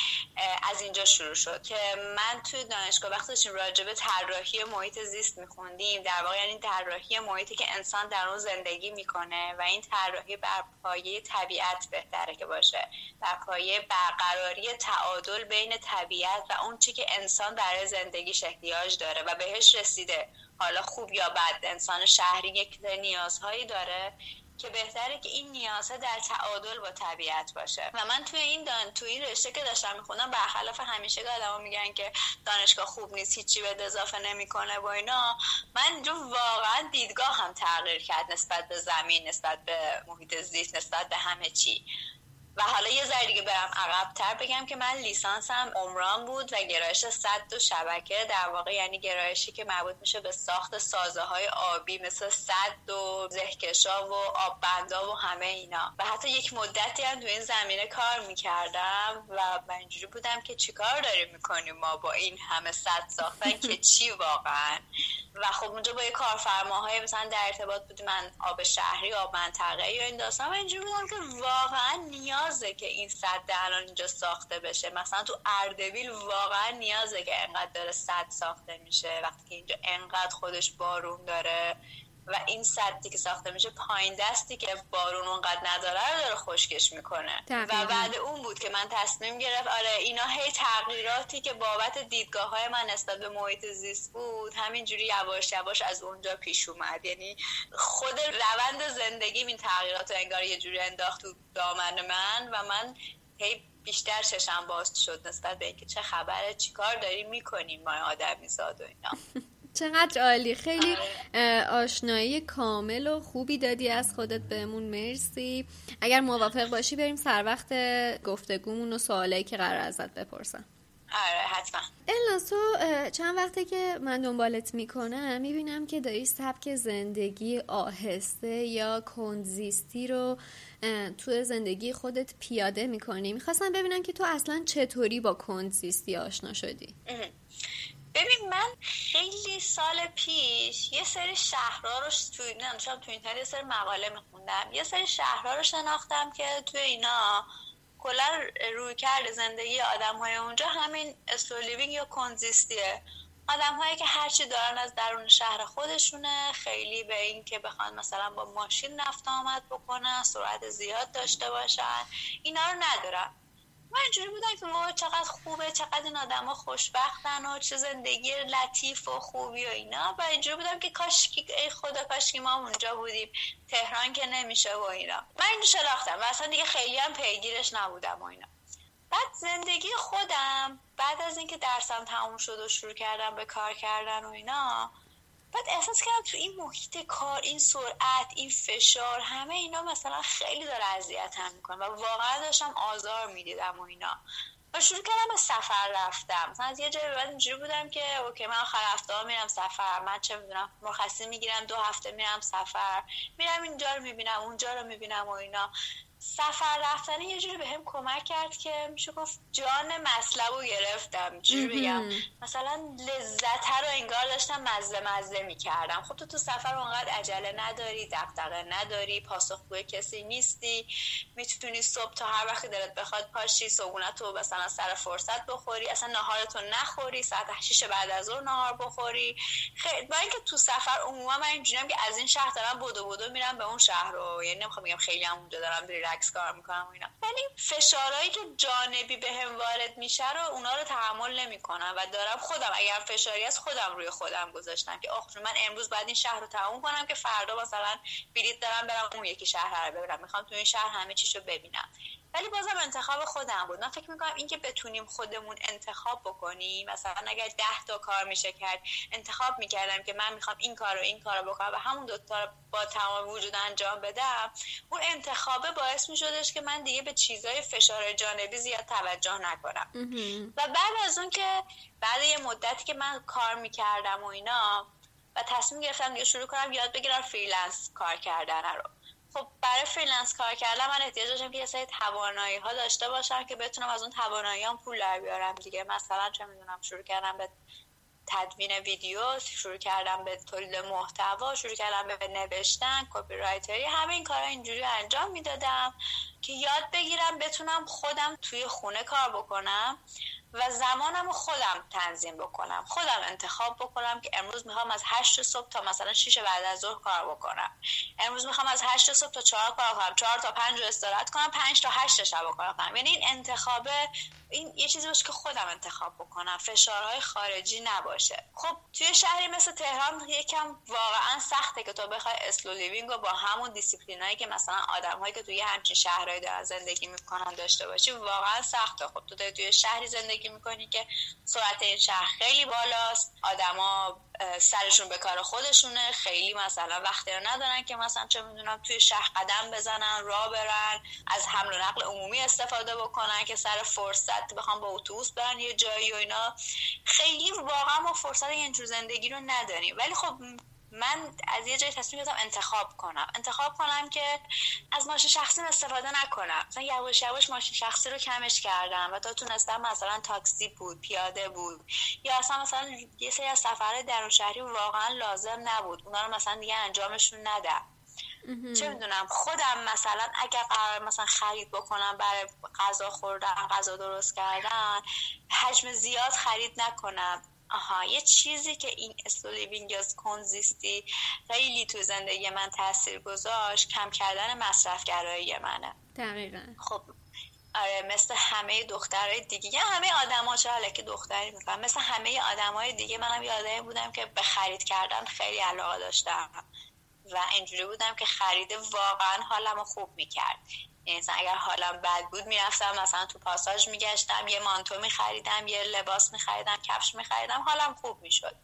از اینجا شروع شد که من توی دانشگاه وقتی داشتیم راجع به طراحی محیط زیست میخوندیم در واقع یعنی طراحی محیطی که انسان در اون زندگی می‌کنه و این طراحی بر پایه طبیعت بهتره که باشه بر پایه برقراری تعادل بین طبیعت و اون چی که انسان برای زندگیش احتیاج داره و بهش رسیده. حالا خوب یا بد انسان شهری یک نیازهایی داره که بهتره که این نیازها در تعادل با طبیعت باشه. و من توی این دان توی این رشته که داشتم می‌خونم برخلاف همیشه که آدما میگن که دانشگاه خوب نیست هیچی به اضافه نمی‌کنه و اینا من اینجا واقعا دیدگاه هم تغییر کرد نسبت به زمین نسبت به محیط زیست نسبت به همه چی. و حالا یه ذره دیگه برم عقبتر بگم که من لیسانسم عمران بود و گرایش صد و شبکه در واقع یعنی گرایشی که مربوط میشه به ساخت سازه های آبی مثل صد و زهکشا و آببندا و همه اینا. و حتی یک مدتی هم تو این زمینه کار می‌کردم و من اینجوری بودم که چیکار داریم می‌کنیم ما با این همه صد ساختن که *laughs* چی واقعا؟ و خب اونجا با یه کارفرماهای مثلا در ارتباط بودیم من آب شهری آب منطقه یا این داستان. و اینجوری بودم که واقعا نیازه که این صد الان اینجا ساخته بشه. مثلا تو اردبیل واقعا نیازه که انقدر داره صد ساخته میشه. وقتی که اینجا انقدر خودش بارون داره. و این سدی که ساخته میشه پایین دستی که بارون اونقدر نداره رو داره خشکش می‌کنه. و بعد اون بود که من تصمیم گرفت آره اینا هی تغییراتی که بابت دیدگاه های من نسبت به محیط زیست بود همینجوری یواش یواش از اونجا پیش اومد. یعنی خود روند زندگی این تغییرات رو انگار یه جوری انداخت تو دامن من و من هی بیشتر چشم باز شد نسبت به اینکه چه خبره چیکار داریم می‌کنیم ما آدمی زاد و اینا. *laughs* چقدر عالی. خیلی آشنایی کامل و خوبی دادی از خودت بهمون. مرسی. اگر موافق باشی بریم سر وقت گفتگومون و سوالایی که قرار ازت بپرسم. آره حتما. تو چند وقته که من دنبالت می‌کنم می‌بینم که داری سبک زندگی آهسته یا کنزیستی رو تو زندگی خودت پیاده می‌کنی. می‌خواستم ببینم که تو اصلا چطوری با کنزیستی آشنا شدی. ببین من خیلی سال پیش یه سری شهرها رو توی تو اینترنت یه سری مقاله میخوندم. یه سری شهرها رو شناختم که توی اینا کلا روی کرد زندگی آدم های اونجا. همین استولیوینگ یا کنزیستیه. آدم هایی که هرچی دارن از درون شهر خودشونه. خیلی به این که بخوان مثلا با ماشین رفت آمد بکنن سرعت زیاد داشته باشن. اینا رو ندارن من اینجوری بودم که وای چقدر خوبه چقدر این آدما خوشبختن و چه زندگی لطیف و خوبی و اینا. و اینجوری بودم که کاش ای خدا کاش ما اونجا بودیم. تهران که نمیشه و اینا. من اینو شناختم و اصلا دیگه خیلی هم پیگیرش نبودم و اینا. بعد زندگی خودم بعد از اینکه درسم تموم شد و شروع کردم به کار کردن و اینا بعد احساس کردم تو این محیط کار این سرعت این فشار همه اینا مثلا خیلی داره اذیتم می‌کنه و واقعا داشتم آزار می‌دیدم و اینا. و شروع کردم به سفر رفتم. مثلا از یه جایی بعد اینجوری بودم که اوکی من آخر هفته میرم سفر. من چه می‌دونم مرخصی می‌گیرم دو هفته میرم سفر. میرم اینجا رو می‌بینم اونجا رو می‌بینم و اینا. سفر رفتن یه جوری بهم کمک کرد که میشه گفت جان مطلب رو گرفتم جوری بگم؟ مثلا لذت رو انگار داشتم مزه مزه می‌کردم. خب تو تو سفر اونقدر عجله نداری دقدقه نداری پاسخگوی کسی نیستی. می‌تونی صبح تا هر وقتی دلت بخواد پاشی صبحونه تو مثلا سر فرصت بخوری. اصلا نهارتو نخوری ساعت 6 بعد از ظهر نهار بخوری. خیلی با اینکه تو سفر عموما من اینجوریم که از این شهر دارم بدو بدو میرم به اون شهر رو. یعنی نمی‌خوام بگم خیلی هم اونجا دارم ریلکس کار می‌کنم و اینا. ولی فشارهایی که جانبی به هم وارد میشه رو اونا رو تحمل نمی‌کنم و دارم خودم اگر فشاری از خودم روی خودم گذاشتم که آخ من امروز باید این شهر رو تموم کنم که فردا مثلا بلیط دارم برم اون یکی شهر رو ببرم می‌خوام تو این شهر همه چیشو ببینم. ولی بازم انتخاب خودم بود. من فکر می‌کنم اینکه بتونیم خودمون انتخاب بکنیم مثلا اگر ده تا کار میشه کرد انتخاب می‌کردم که من می‌خوام این کار رو این کار رو بکنم و همون دوتا رو با تمام وجود انجام بدم اون انتخابه باعث میشدش که من دیگه به چیزای فشار جانبی زیاد توجه نکنم. و بعد از اون که بعد یه مدتی که من کار می‌کردم و اینا و تصمیم گرفتم دیگه شروع کنم یاد بگیرم freelance کار کردن رو. خب برای freelance کار کردن من احتیاج داشتم که یه سری توانایی ها داشته باشم که بتونم از اون توانایی هم پول در بیارم دیگه. مثلا چه می‌دونم شروع کردم به تدوین ویدیو شروع کردم به تولید محتوا شروع کردم به نوشتن copywriter ی همه این کارا اینجوری انجام می‌دادم که یاد بگیرم بتونم خودم توی خونه کار بکنم. و زمانم رو خودم تنظیم بکنم. خودم انتخاب بکنم که امروز می‌خوام از هشت صبح تا مثلا 6 بعد از ظهر کار بکنم. امروز می‌خوام از هشت صبح تا چهار کار کنم. چهار تا پنج رو استراحت کنم. پنج تا هشت شب کار کنم. یعنی این انتخاب این یه چیزی باشه که خودم انتخاب بکنم. فشارهای خارجی نباشه. خب توی شهری مثل تهران یکم واقعا سخته که تو بخوای slow living رو با همون دیسیپلینایی که مثلا آدمهایی که توی همچین شهرهایی دارن زندگی می‌کنن داشته باشی واقعا سخته. خب تو توی شهری زندگی می‌کنی که سرعت این شهر خیلی بالاست. آدما سرشون به کار خودشونه. خیلی مثلا وقتی رو ندارن که مثلا چه می‌دونم توی شهر قدم بزنن را برن از حمل و نقل عمومی استفاده بکنن که سر فرصت بخوام با اتوبوس برن یه جایی و اینا. خیلی واقعا ما فرصت اینجور زندگی رو نداریم. ولی خب من از یه جای تصمیم گرفتم انتخاب کنم. انتخاب کنم که از ماشین شخصی استفاده نکنم. مثلا یواش یواش ماشین شخصی رو کمش کردم و تا تونستم مثلا تاکسی بود پیاده بود. یا اصلا مثلا یه سری از سفر درون شهری واقعا لازم نبود. اونا رو مثلا دیگه انجامشون ندم. چه می‌دونم خودم مثلا اگر قرار مثلا خرید بکنم برای غذا خوردن غذا درست کردن حجم زیاد خرید نکنم. آها یه چیزی که این اسلیوینگ یا کنزیستی خیلی تو زندگی من تاثیر گذاشت کم کردن مصرفگرایی منه. دقیقا. خب آره مثل همه دخترهای دیگه یا همه آدم چه حالا که دختری می‌کنم مثل همه آدم های دیگه منم یادم بودم که به خرید کردن خیلی علاقه داشتم. و اینجوری بودم که خرید واقعا حالم خوب می‌کرد. یعنی اگر حالم بد بود می‌رفتم مثلا تو پاساژ میگشتم یه مانتو میخریدم یه لباس میخریدم کفش میخریدم حالم خوب می‌شد.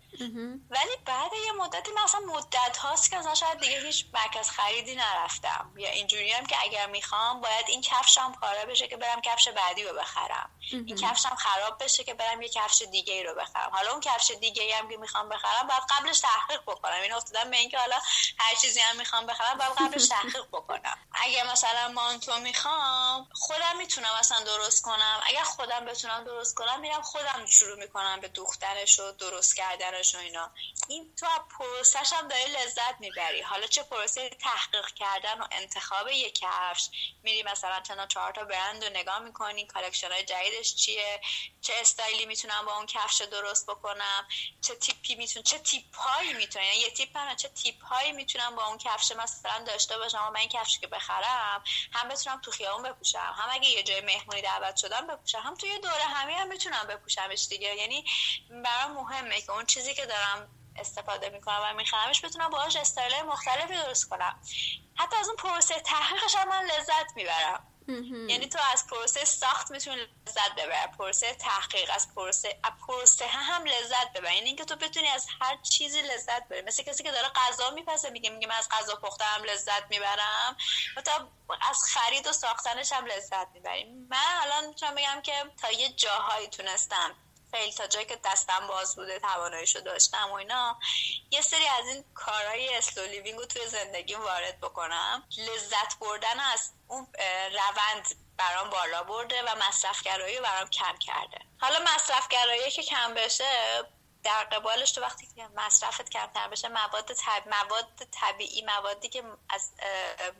ولی بعد یه مدتی مثلا مدت هاست که مثلا شاید دیگه هیچ مرکز خریدی نرفتم. یا اینجوری هم که اگر می‌خوام باید این کفشم پاره بشه که برم کفش بعدی رو بخرم. این کفشم خراب بشه که برم یه کفش دیگه ای رو بخرم. حالا اون کفش دیگه ای هم که می‌خوام بخرم باید قبلش تحقیق بکنم. این افتادم به اینکه حالا هر چیزی هم می‌خوام بخرم باید قبلش تحقیق بکنم. اگه مثلا مانتو می‌خوام؟ خودم می‌تونم اصلا درست کنم. اگر خودم بتونم درست کنم میرم خودم شروع می‌کنم به دوختنش و درست کردنش و اینا. این تو پروسش هم داری لذت می‌بری. حالا چه پروسه تحقیق کردن و انتخاب یک کفش؟ میری مثلا چند چهار تا برند رو نگاه می‌کنی. collection های جدیدش چیه؟ چه استایلی می‌تونم با اون کفش درست بکنم؟ چه تیپی می‌تونم چه تیپ هایی می‌تونم یعنی یه تیپ هم چه تیپ هایی می‌تونم با اون کفش مثلا داشته باشم و من این کفش که بخرم هم بتونم تو خیابون بپوشم. هم اگه یه جای مهمونی دعوت شدم بپوشم. هم توی دوره همی هم بتونم بپوشمش دیگه. یعنی برام مهمه که اون چیزی که دارم استفاده می‌کنم و میخرمش بتونم باهاش استایل مختلفی درست کنم. حتی از اون پروسه تحقیقش هم من لذت می‌برم. یعنی تو از پروسه ساخت می‌تونی لذت ببر پروسه تحقیق از پروسه پروسه هم لذت ببر یعنی اینکه تو بتونی از هر چیزی لذت ببری. مثل کسی که داره غذا میپزه میگه میگه من از غذا پختنم لذت می‌برم. و تا از خرید و ساختنش هم لذت می‌بریم من الان می‌تونم بگم که تا یه جاهایی تونستم خیلی تا جایی که دستم باز بوده تواناییشو داشتم و اینا یه سری از این کارهای slow living رو توی زندگی وارد بکنم. لذت بردن از اون روند برام بالا برده و مصرفگرایی برام کم کرده. حالا مصرفگرایی که کم بشه در قبالش تو وقتی که مصرفت کمتر بشه مواد طب... مواد طبیعی موادی که از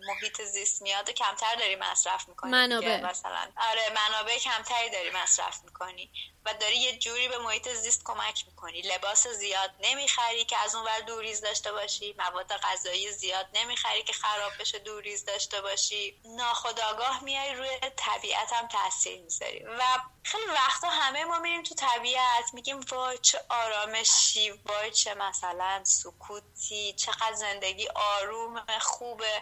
محیط زیست میاد کمتر داری مصرف می‌کنی منابع. مثلا آره منابع کمتری داری مصرف می‌کنی و داری یه جوری به محیط زیست کمک می‌کنی. لباس زیاد نمی‌خری که از اون ور دوریز داشته باشی. مواد غذایی زیاد نمی‌خری که خراب بشه دوریز داشته باشی. ناخداگاه میای روی طبیعت هم تاثیر می‌ذاری. و خیلی وقتا همه ما میریم تو طبیعت میگیم وای چه آرامشی وای چه مثلا سکوتی چقدر زندگی آروم خوبه.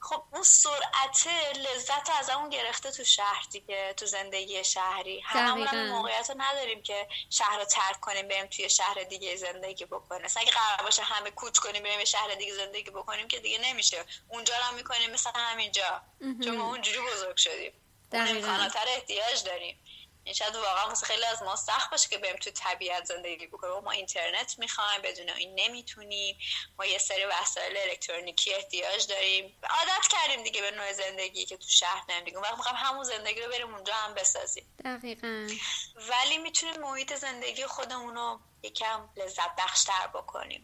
خب اون سرعت لذت از اون گرفته تو شهر دیگه تو زندگی شهری. هممون هم موقعیت رو نداریم که شهر رو ترک کنیم بریم توی شهر دیگه زندگی بکنیم. مثلا اگه قرار باشه همه کوچ کنیم بریم شهر دیگه زندگی بکنیم که دیگه نمیشه. اونجا رو هم می‌کنیم مثلا همینجا. چون ما اونجوری بزرگ شدیم. امکانات احتیاج داریم. این شاید واقعا واسه خیلی از ما سخت باشه که بریم تو طبیعت زندگی بکنیم. ما اینترنت می‌خوایم بدون این نمی‌تونیم. ما یه سری وسایل الکترونیکی احتیاج داریم. عادت کردیم دیگه به نوع زندگی که تو شهر نمیم دیگه. وقت می‌خوایم همون زندگی رو بریم اونجا هم بسازیم. دقیقا. ولی می‌تونیم محیط زندگی خودمون رو یکم لذت بخشتر بکنیم.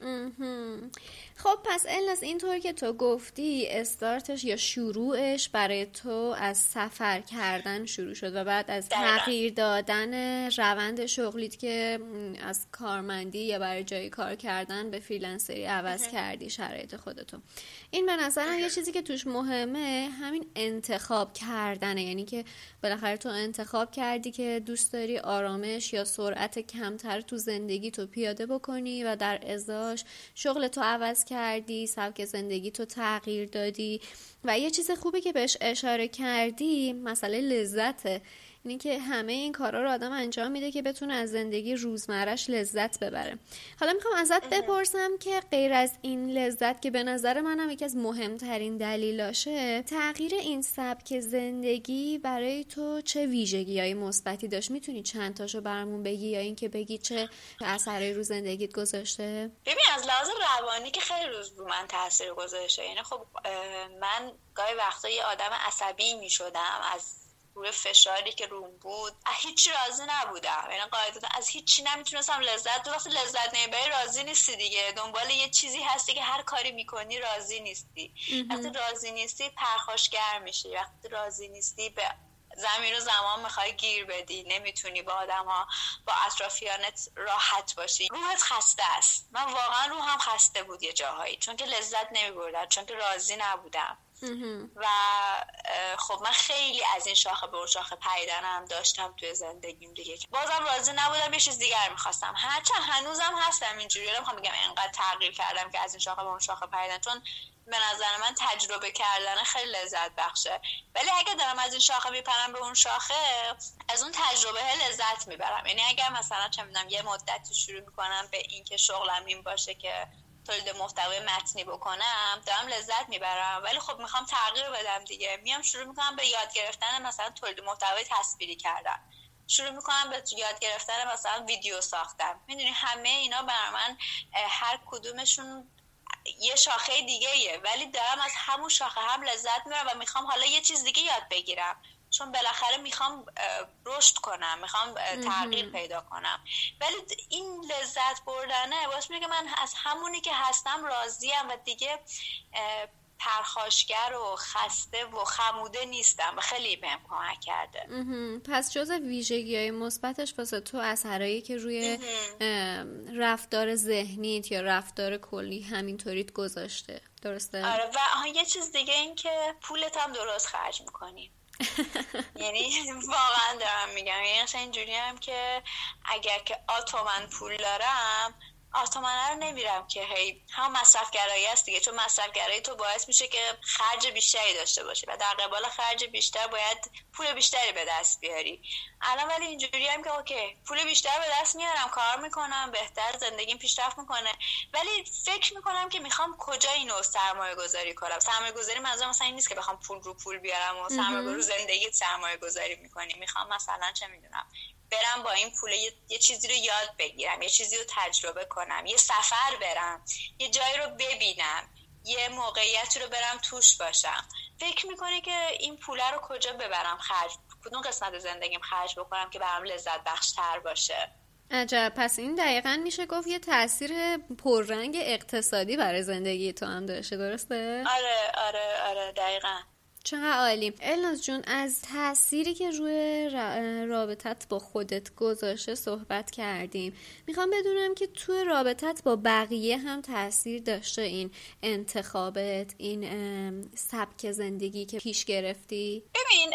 خب پس الناس اینطور که تو گفتی استارتش یا شروعش برای تو از سفر کردن شروع شد و بعد از تغییر دادن روند شغلیت که از کارمندی یا برای جایی کار کردن به فریلنسری عوض کردی شرایط خودتو. این به نظرم یه چیزی که توش مهمه همین انتخاب کردنه. یعنی که بالاخره تو انتخاب کردی که دوست داری آرامش یا سرعت کمتر تو زندگی تو پیاده بکنی و در ازاش شغل تو عوض کردی سبک زندگی تو تغییر دادی. و یه چیز خوبی که بهش اشاره کردی مسئله لذته. اینی که همه این کارا رو آدم انجام میده که بتونه از زندگی روزمرش لذت ببره. حالا می‌خوام ازت بپرسم که غیر از این لذت که به نظر منم یکی از مهمترین دلیلاشه تغییر این سبک زندگی برای تو چه ویژگی های مثبتی داشت؟ می‌تونی چند تاشو برامون بگی یا اینکه بگی چه اثری رو زندگیت گذاشته؟ ببین از لحاظ روانی که خیلی روز رو من تاثیر گذاشته. یعنی خب من گاهی وقتا یه آدم عصبی می‌شدم از روی فشاری که روم بود هیچی راضی نبودم. یعنی قاعدتا از هیچی نمی‌تونستم لذت تو وقتی لذت نمی‌بری راضی نیستی دیگه. دنبال یه چیزی هستی که هر کاری می‌کنی راضی نیستی. وقتی راضی نیستی پرخاشگر میشی. وقتی راضی نیستی به زمین و زمان می‌خوای گیر بدی. نمی‌تونی با آدم ها با اطرافیانت راحت باشی. روحت خسته است. من واقعا روحم خسته بود یه جاهایی. چون که لذت نمیبردم. چون که راضی نبودم. و خب من خیلی از این شاخه به اون شاخه پیدنم داشتم توی زندگیم دیگه. بازم راضی نبودم یه چیز دیگر می‌خواستم. هرچند هنوزم هستم اینجوری. نمی‌خوام بگم انقدر تغییر کردم که از این شاخه به اون شاخه پیدن چون به نظر من تجربه کردن خیلی لذت بخشه. ولی اگه دارم از این شاخه میپرم به اون شاخه از اون تجربه لذت می‌برم. یعنی اگر مثلا چه می‌دونم یه مدتی شروع می‌کنم به اینکه شغلم این باشه که تولید محتوای متنی بکنم دارم لذت می‌برم. ولی خب می‌خوام تغییر بدم دیگه. میام شروع می‌کنم به یاد گرفتن مثلا تولید محتوای تصویری کردن. شروع می‌کنم به یاد گرفتن مثلا ویدیو ساختن. می‌دونی همه اینا برای من هر کدومشون یه شاخه دیگه ایه ولی دارم از همون شاخه هم لذت می‌برم و می‌خوام حالا یه چیز دیگه یاد بگیرم. چون بالاخره می‌خوام رشد کنم می‌خوام تغییر پیدا کنم. ولی این لذت بردنه باعث میگه من از همونی که هستم راضیم و دیگه پرخاشگر و خسته و خموده نیستم و خیلی بهم کمک کرده. پس جز ویژگی های مثبتش واسه تو اثرایی که روی رفتار ذهنیت یا رفتار کلی همینطوریت گذاشته. درسته؟ آره و یه چیز دیگه این که پولت هم درست خرج می‌کنی. *laughs* یعنی واقعا دارم میگم. یعنی اصلا اینجوری هم که اگر که آتو من پول دارم آتومنه رو نمیرم که هی هم مصرف گرایی است دیگه. چون مصرف گرایی تو باعث میشه که خرج بیشتری داشته باشی و در قبال خرج بیشتر باید پول بیشتری به دست بیاری. الان ولی اینجوری هم که اوکی پول بیشتر به دست میارم کار می‌کنم بهتر زندگیم پیشرفت می‌کنه. ولی فکر می‌کنم که می‌خوام کجا اینو سرمایه گذاری کنم؟ سرمایه گذاری منظورم مثلا این نیست که بخوام پول رو پول بیارم و سرمایه رو زندگی سرمایه گذاری می‌کنی. می‌خوام مثلا چه می‌دونم برم با این پول یه،, چیزی رو یاد بگیرم یه چیزی رو تجربه کنم یه سفر برم یه جایی رو ببینم یه موقعیتی رو برم توش باشم. فکر می‌کنه که این پوله رو کجا ببرم خرج کدوم قسمت زندگیم خرج بکنم که برام لذت بخش تر باشه؟ عجب. پس این دقیقا میشه گفت یه تاثیر پررنگ اقتصادی برای زندگی تو هم داشته درسته؟ آره آره آره دقیقا. چقدر عالی. الناز جون از تأثیری که روی رابطت با خودت گذاشته صحبت کردیم. می‌خوام بدونم که توی رابطت با بقیه هم تاثیر داشته این انتخابت این سبک زندگی که پیش گرفتی؟ ببین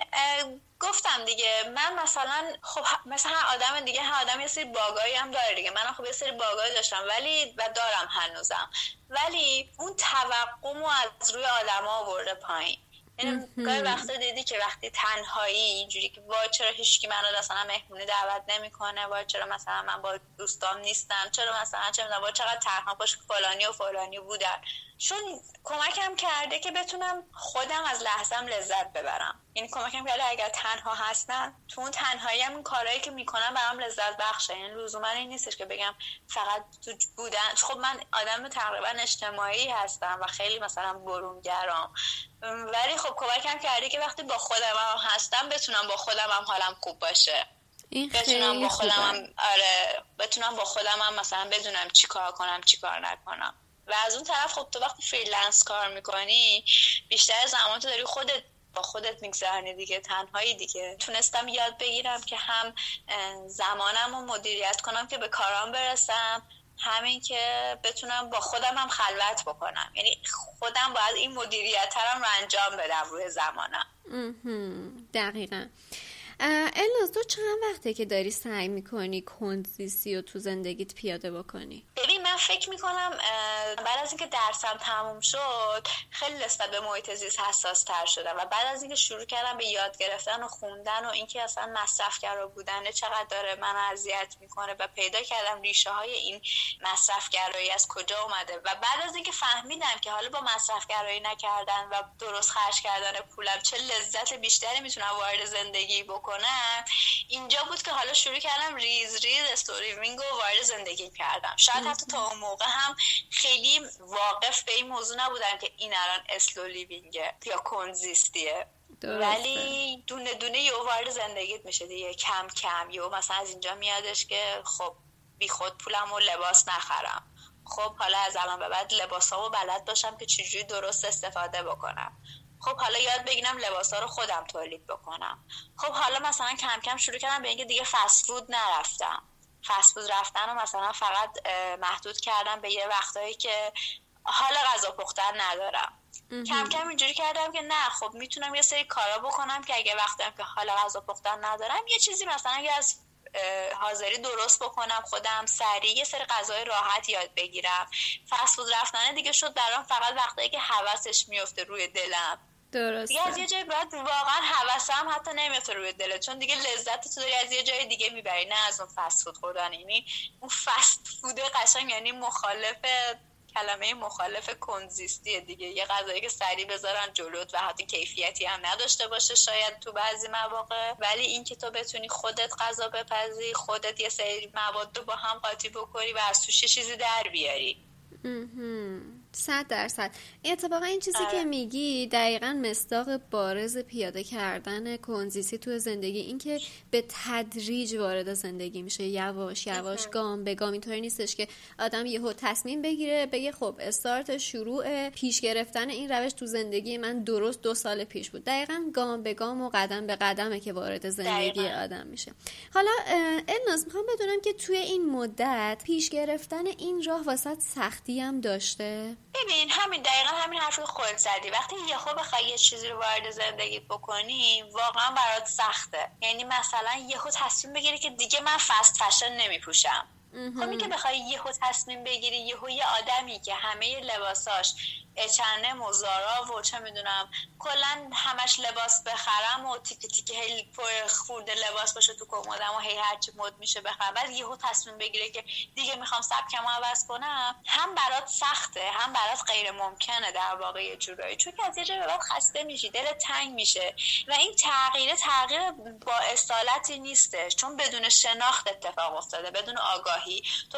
گفتم دیگه. من مثلا خب مثلا آدم دیگه هر آدم یه سری باگایی هم داره دیگه. من خب یه سری باگایی داشتم ولی و دارم هنوزم. ولی اون توقعمو از روی آدما آورده پایین. یعنی گاهی وقتا دیدی که وقتی تنهایی اینجوری که وای چرا هیچکی منو مثلا مهمونی دعوت نمی‌کنه وای چرا مثلا من با دوستام نیستم چرا مثلا چه می‌دونم وای چقدر تنها باش فلانی و فلانی بودن. چون کمکم کرده که بتونم خودم از لحظم لذت ببرم. یعنی کمکم کرده اگر تنها هستم تو اون تنهایی هم این کارهایی که می‌کنم برام لذت بخشه. یعنی لزوما این نیستش که بگم فقط تو بودن. خب من آدم تقریبا اجتماعی هستم و خیلی مثلا برون‌گرام. ولی خب کمکم کرده که وقتی با خودم هم هستم بتونم با خودم هم حالم خوب باشه. این بتونم با خودم هم آره بتونم با خودم هم مثلا بدونم چی کار کنم چی کار نکنم. و از اون طرف خب تو وقتی freelance کار می‌کنی بیشتر زمان تو داری خودت با خودت می‌گذرونی دیگه تنهایی دیگه. تونستم یاد بگیرم که هم زمانم رو مدیریت کنم که به کارام برسم همین که بتونم با خودم هم خلوت بکنم. یعنی خودم باید این مدیریت رو انجام بدم روی زمانم. دقیقا. الناز تو چند وقته که داری سعی می‌کنی کنزیسی رو تو زندگیت پیاده بکنی؟ ببین من فکر می‌کنم بعد از اینکه درسم تموم شد خیلی نسبت به محیط زیست حساس تر شدم و بعد از اینکه شروع کردم به یاد گرفتن و خوندن و اینکه اصلا مصرفگرا بودن چقدر داره من اذیت می‌کنه و پیدا کردم ریشه های این مصرفگرایی از کجا اومده. و بعد از اینکه فهمیدم که حالا با مصرفگرایی نکردن و درست خرج کردن پولم چه لذت بیشتری می‌تونم وارد زندگی بکنم کنم اینجا بود که حالا شروع کردم ریز ریز slow living و وارد زندگی کردم. شاید حتی تا اون موقع هم خیلی واقف به این موضوع نبودم که این الان slow living ه یا کندزیستیه. ولی دونه دونه یه وارد زندگیت میشه دیگه. کم کم. یه مثلا از اینجا میادش که خب بی خود پولم و لباس نخرم. خب حالا از الان به بعد لباس ها و بلد باشم که چجوری درست استفاده بکنم. خب حالا یاد بگیرم لباس ها رو خودم تولید بکنم. خب حالا مثلا کم کم شروع کردم به اینکه دیگه فست فود نرفتم. فست فود رفتن رو مثلا فقط محدود کردم به یه وقتایی که حالا غذا پختن ندارم. کم کم اینجوری کردم که نه خب می‌تونم یه سری کارا بکنم که اگه وقتم که حالا غذا پختن ندارم یه چیزی مثلا اگه از حاضری درست بکنم خودم سریع یه سری غذای راحت یاد بگیرم. فست فود رفتن دیگه شد برام فقط وقتایی که حواسش میفته روی دلم. درسته. دیگه از یه جای بعد واقعا حواسم حتی نمیفته روی دلت چون دیگه لذت تو داری از یه جای دیگه می‌بری نه از اون فست فود خوردن. یعنی اون فست فود قشنگ یعنی مخالف کلمه مخالف کنزیستی دیگه. یه غذایی که سریع بذارن جلوت و حتی کیفیتی هم نداشته باشه شاید تو بعضی مواقع. ولی اینکه تو بتونی خودت غذا بپزی خودت یه سری مواد با هم قاطی بکنی و از توش چیزی در بیاری. صد درصد. اتفاقا این چیزی که آره. میگی دقیقا مستاق بارز پیاده کردن کنزیسی تو زندگی اینکه به تدریج وارد زندگی میشه یواش یواش گام به گام اینطوری نیستش که آدم یهو تصمیم بگیره بگه خب استارت شروع پیش گرفتن این روش تو زندگی من درست دو سال پیش بود. دقیقا گام به گام و قدم به قدمه که وارد زندگی آدم میشه. حالا الناز می‌خوام بدونم که توی این مدت پیش گرفتن این راه واسط سختی هم داشته؟ ببین همین دقیقا همین حرف خود زدی. وقتی یهو بخوای یه چیزی رو وارد زندگیت بکنی واقعا برات سخته. یعنی مثلا یهو تصمیم بگیری که دیگه من فست فشن نمیپوشم. خب که بخوای یهو تصمیم بگیری یهو یه آدمی که همه لباساش اچنه مزارا و چه می‌دونم کلا همش لباس بخرم و تیک تیک هی پر خورده لباس باشه تو کمدم و هی هرچی مد میشه بخرم. بعد یهو تصمیم بگیره که دیگه می‌خوام سبکمو عوض کنم. هم برات سخته هم برات غیر ممکنه در واقع یه جورایی. چون که از یه بعد خسته میشی دل تنگ میشه. و این تغییر تغییر با اصالتی نیستش. چون بدون شناخت اتفاق افتاده بدون آگاهی. تو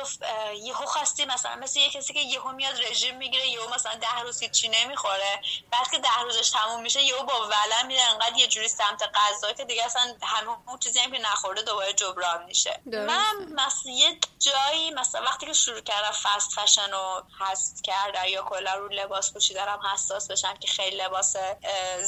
یهو خواستی مثلا مثل یه کسی که یهو میاد رژیم می‌گیره یهو مثلا ده روز چی نمی‌خوره. بعد که ده روزش تموم میشه یهو با ولن میره انقدر یه جوری سمت غذا که دیگه اصلا همه اون چیزی هم که نخورده دوباره جبران میشه. من مثلا یه جایی مثلا وقتی که شروع کردم فست فشن رو هست کردم یا کلا رو لباس پوشیدنم حساس بشم که خیلی لباس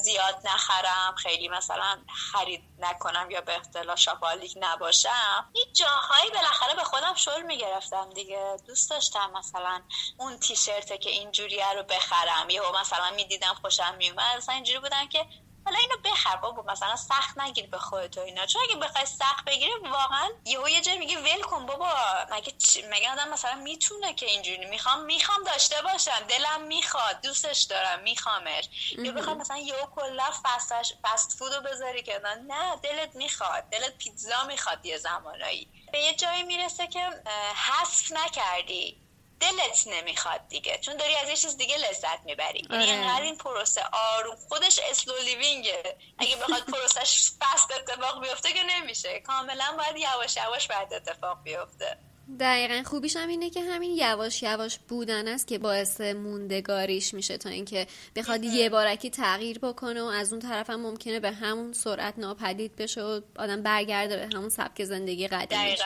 زیاد نخرم خیلی مثلا خرید نکنم یا به اصطلاح شاپالیک نباشم یه جاهایی بالاخره به خودم شل می‌گرفتم دیگه. دوست داشتم مثلا اون تیشرته که اینجوریه رو بخرم. یهو مثلا می‌دیدم خوشم میومد مثلا اینجوری بودن که حالا اینو بخر بابا مثلا سخت نگیر به خودت و اینا. چون اگه بخوای سخت بگیری واقعا یهو یه جای میگه ول کن بابا. مگه مگه آدم مثلا می‌تونه که اینجوری می‌خوام؟ می‌خوام داشته باشم. دلم می‌خواد. دوستش دارم. میخوامش. یا بخوای مثلا یهو کلا فستش فست فودو بذاری که نه دلت می‌خواد. دلت پیتزا می‌خواد یه زمانایی. به یه جایی می‌رسه که حذف نکردی. دلت نمی‌خواد دیگه. چون داری از یه چیز دیگه لذت می‌بری. یعنی آره. اینقدر این پروسه آروم. خودش اسلو لیوینگه اگه بخواد پروسش فست اتفاق بیفته که نمیشه. کاملا باید یواش یواش بعد اتفاق بیفته. دقیقا. خوبیش هم اینه که همین یواش یواش بودن است که باعث موندگاریش میشه تا اینکه بخواد یه بارکی تغییر بکنه و از اون طرف هم ممکنه به همون سرعت ناپدید بشه و آدم برگرده به همون سبک زندگی قدیمیش.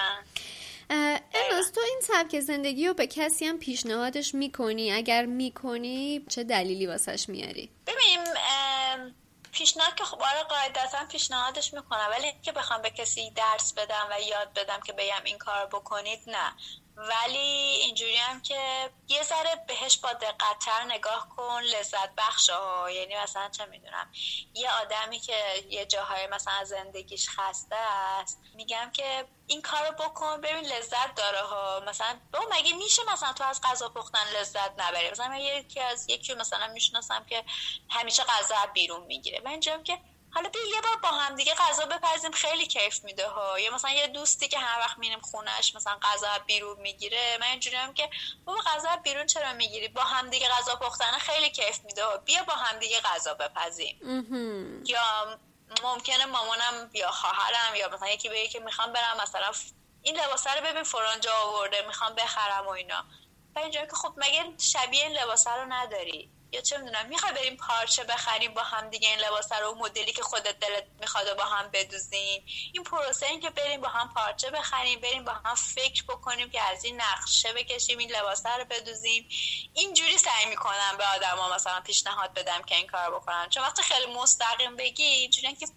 امروز تو این سبک زندگی رو به کسی هم پیشنهادش می‌کنی؟ اگر می‌کنی چه دلیلی واسش میاری؟ پیشنهاد که خب آره قاعدتا پیشنهادش می‌کنم ولی که بخوام به کسی درس بدم و یاد بدم که بگم این کار بکنید نه. ولی اینجوری هم که یه ذره بهش با دقتتر نگاه کن لذت بخش ها. یعنی مثلا چه می‌دونم یه آدمی که یه جاهای مثلا زندگیش خسته است میگم که این کارو بکن ببین لذت داره ها. مثلا با مگه میشه مثلا تو از غذا پختن لذت نبری؟ مثلا یکی از یکی مثلا می‌شناسم که همیشه غذا بیرون می‌گیره. من اینجام که حالا بیا یه بار با هم دیگه غذا بپزیم خیلی کیف میده ها. یا مثلا یه دوستی که هر وقت میریم خونش مثلا غذا بیرون می‌گیره من اینجوری هم که بابا غذا بیرون چرا می‌گیری؟ با هم دیگه غذا پختن خیلی کیف میده ها. بیا با هم دیگه غذا بپزیم. یا ممکنه مامانم یا خواهرم یا مثلا یکی بگه که می‌خوام برم مثلا این لباسه رو ببین فرانجا آورده می‌خوام بخرم و اینا. و اینجوری که خب مگه شبیه این لباسه رو نداری؟ یا چه می‌دونم می‌خوای بریم پارچه بخریم با هم دیگه این لباس رو مدلی که خودت دلت می‌خواد با هم بدوزین این پروسه این که بریم با هم پارچه بخریم بریم با هم فکر بکنیم که از این نقشه بکشیم این لباس رو بدوزیم. اینجوری سعی می‌کنم به آدما مثلا پیشنهاد بدم که این کار بکنن. چون وقتی خیلی مستقیم بگی اینجوری که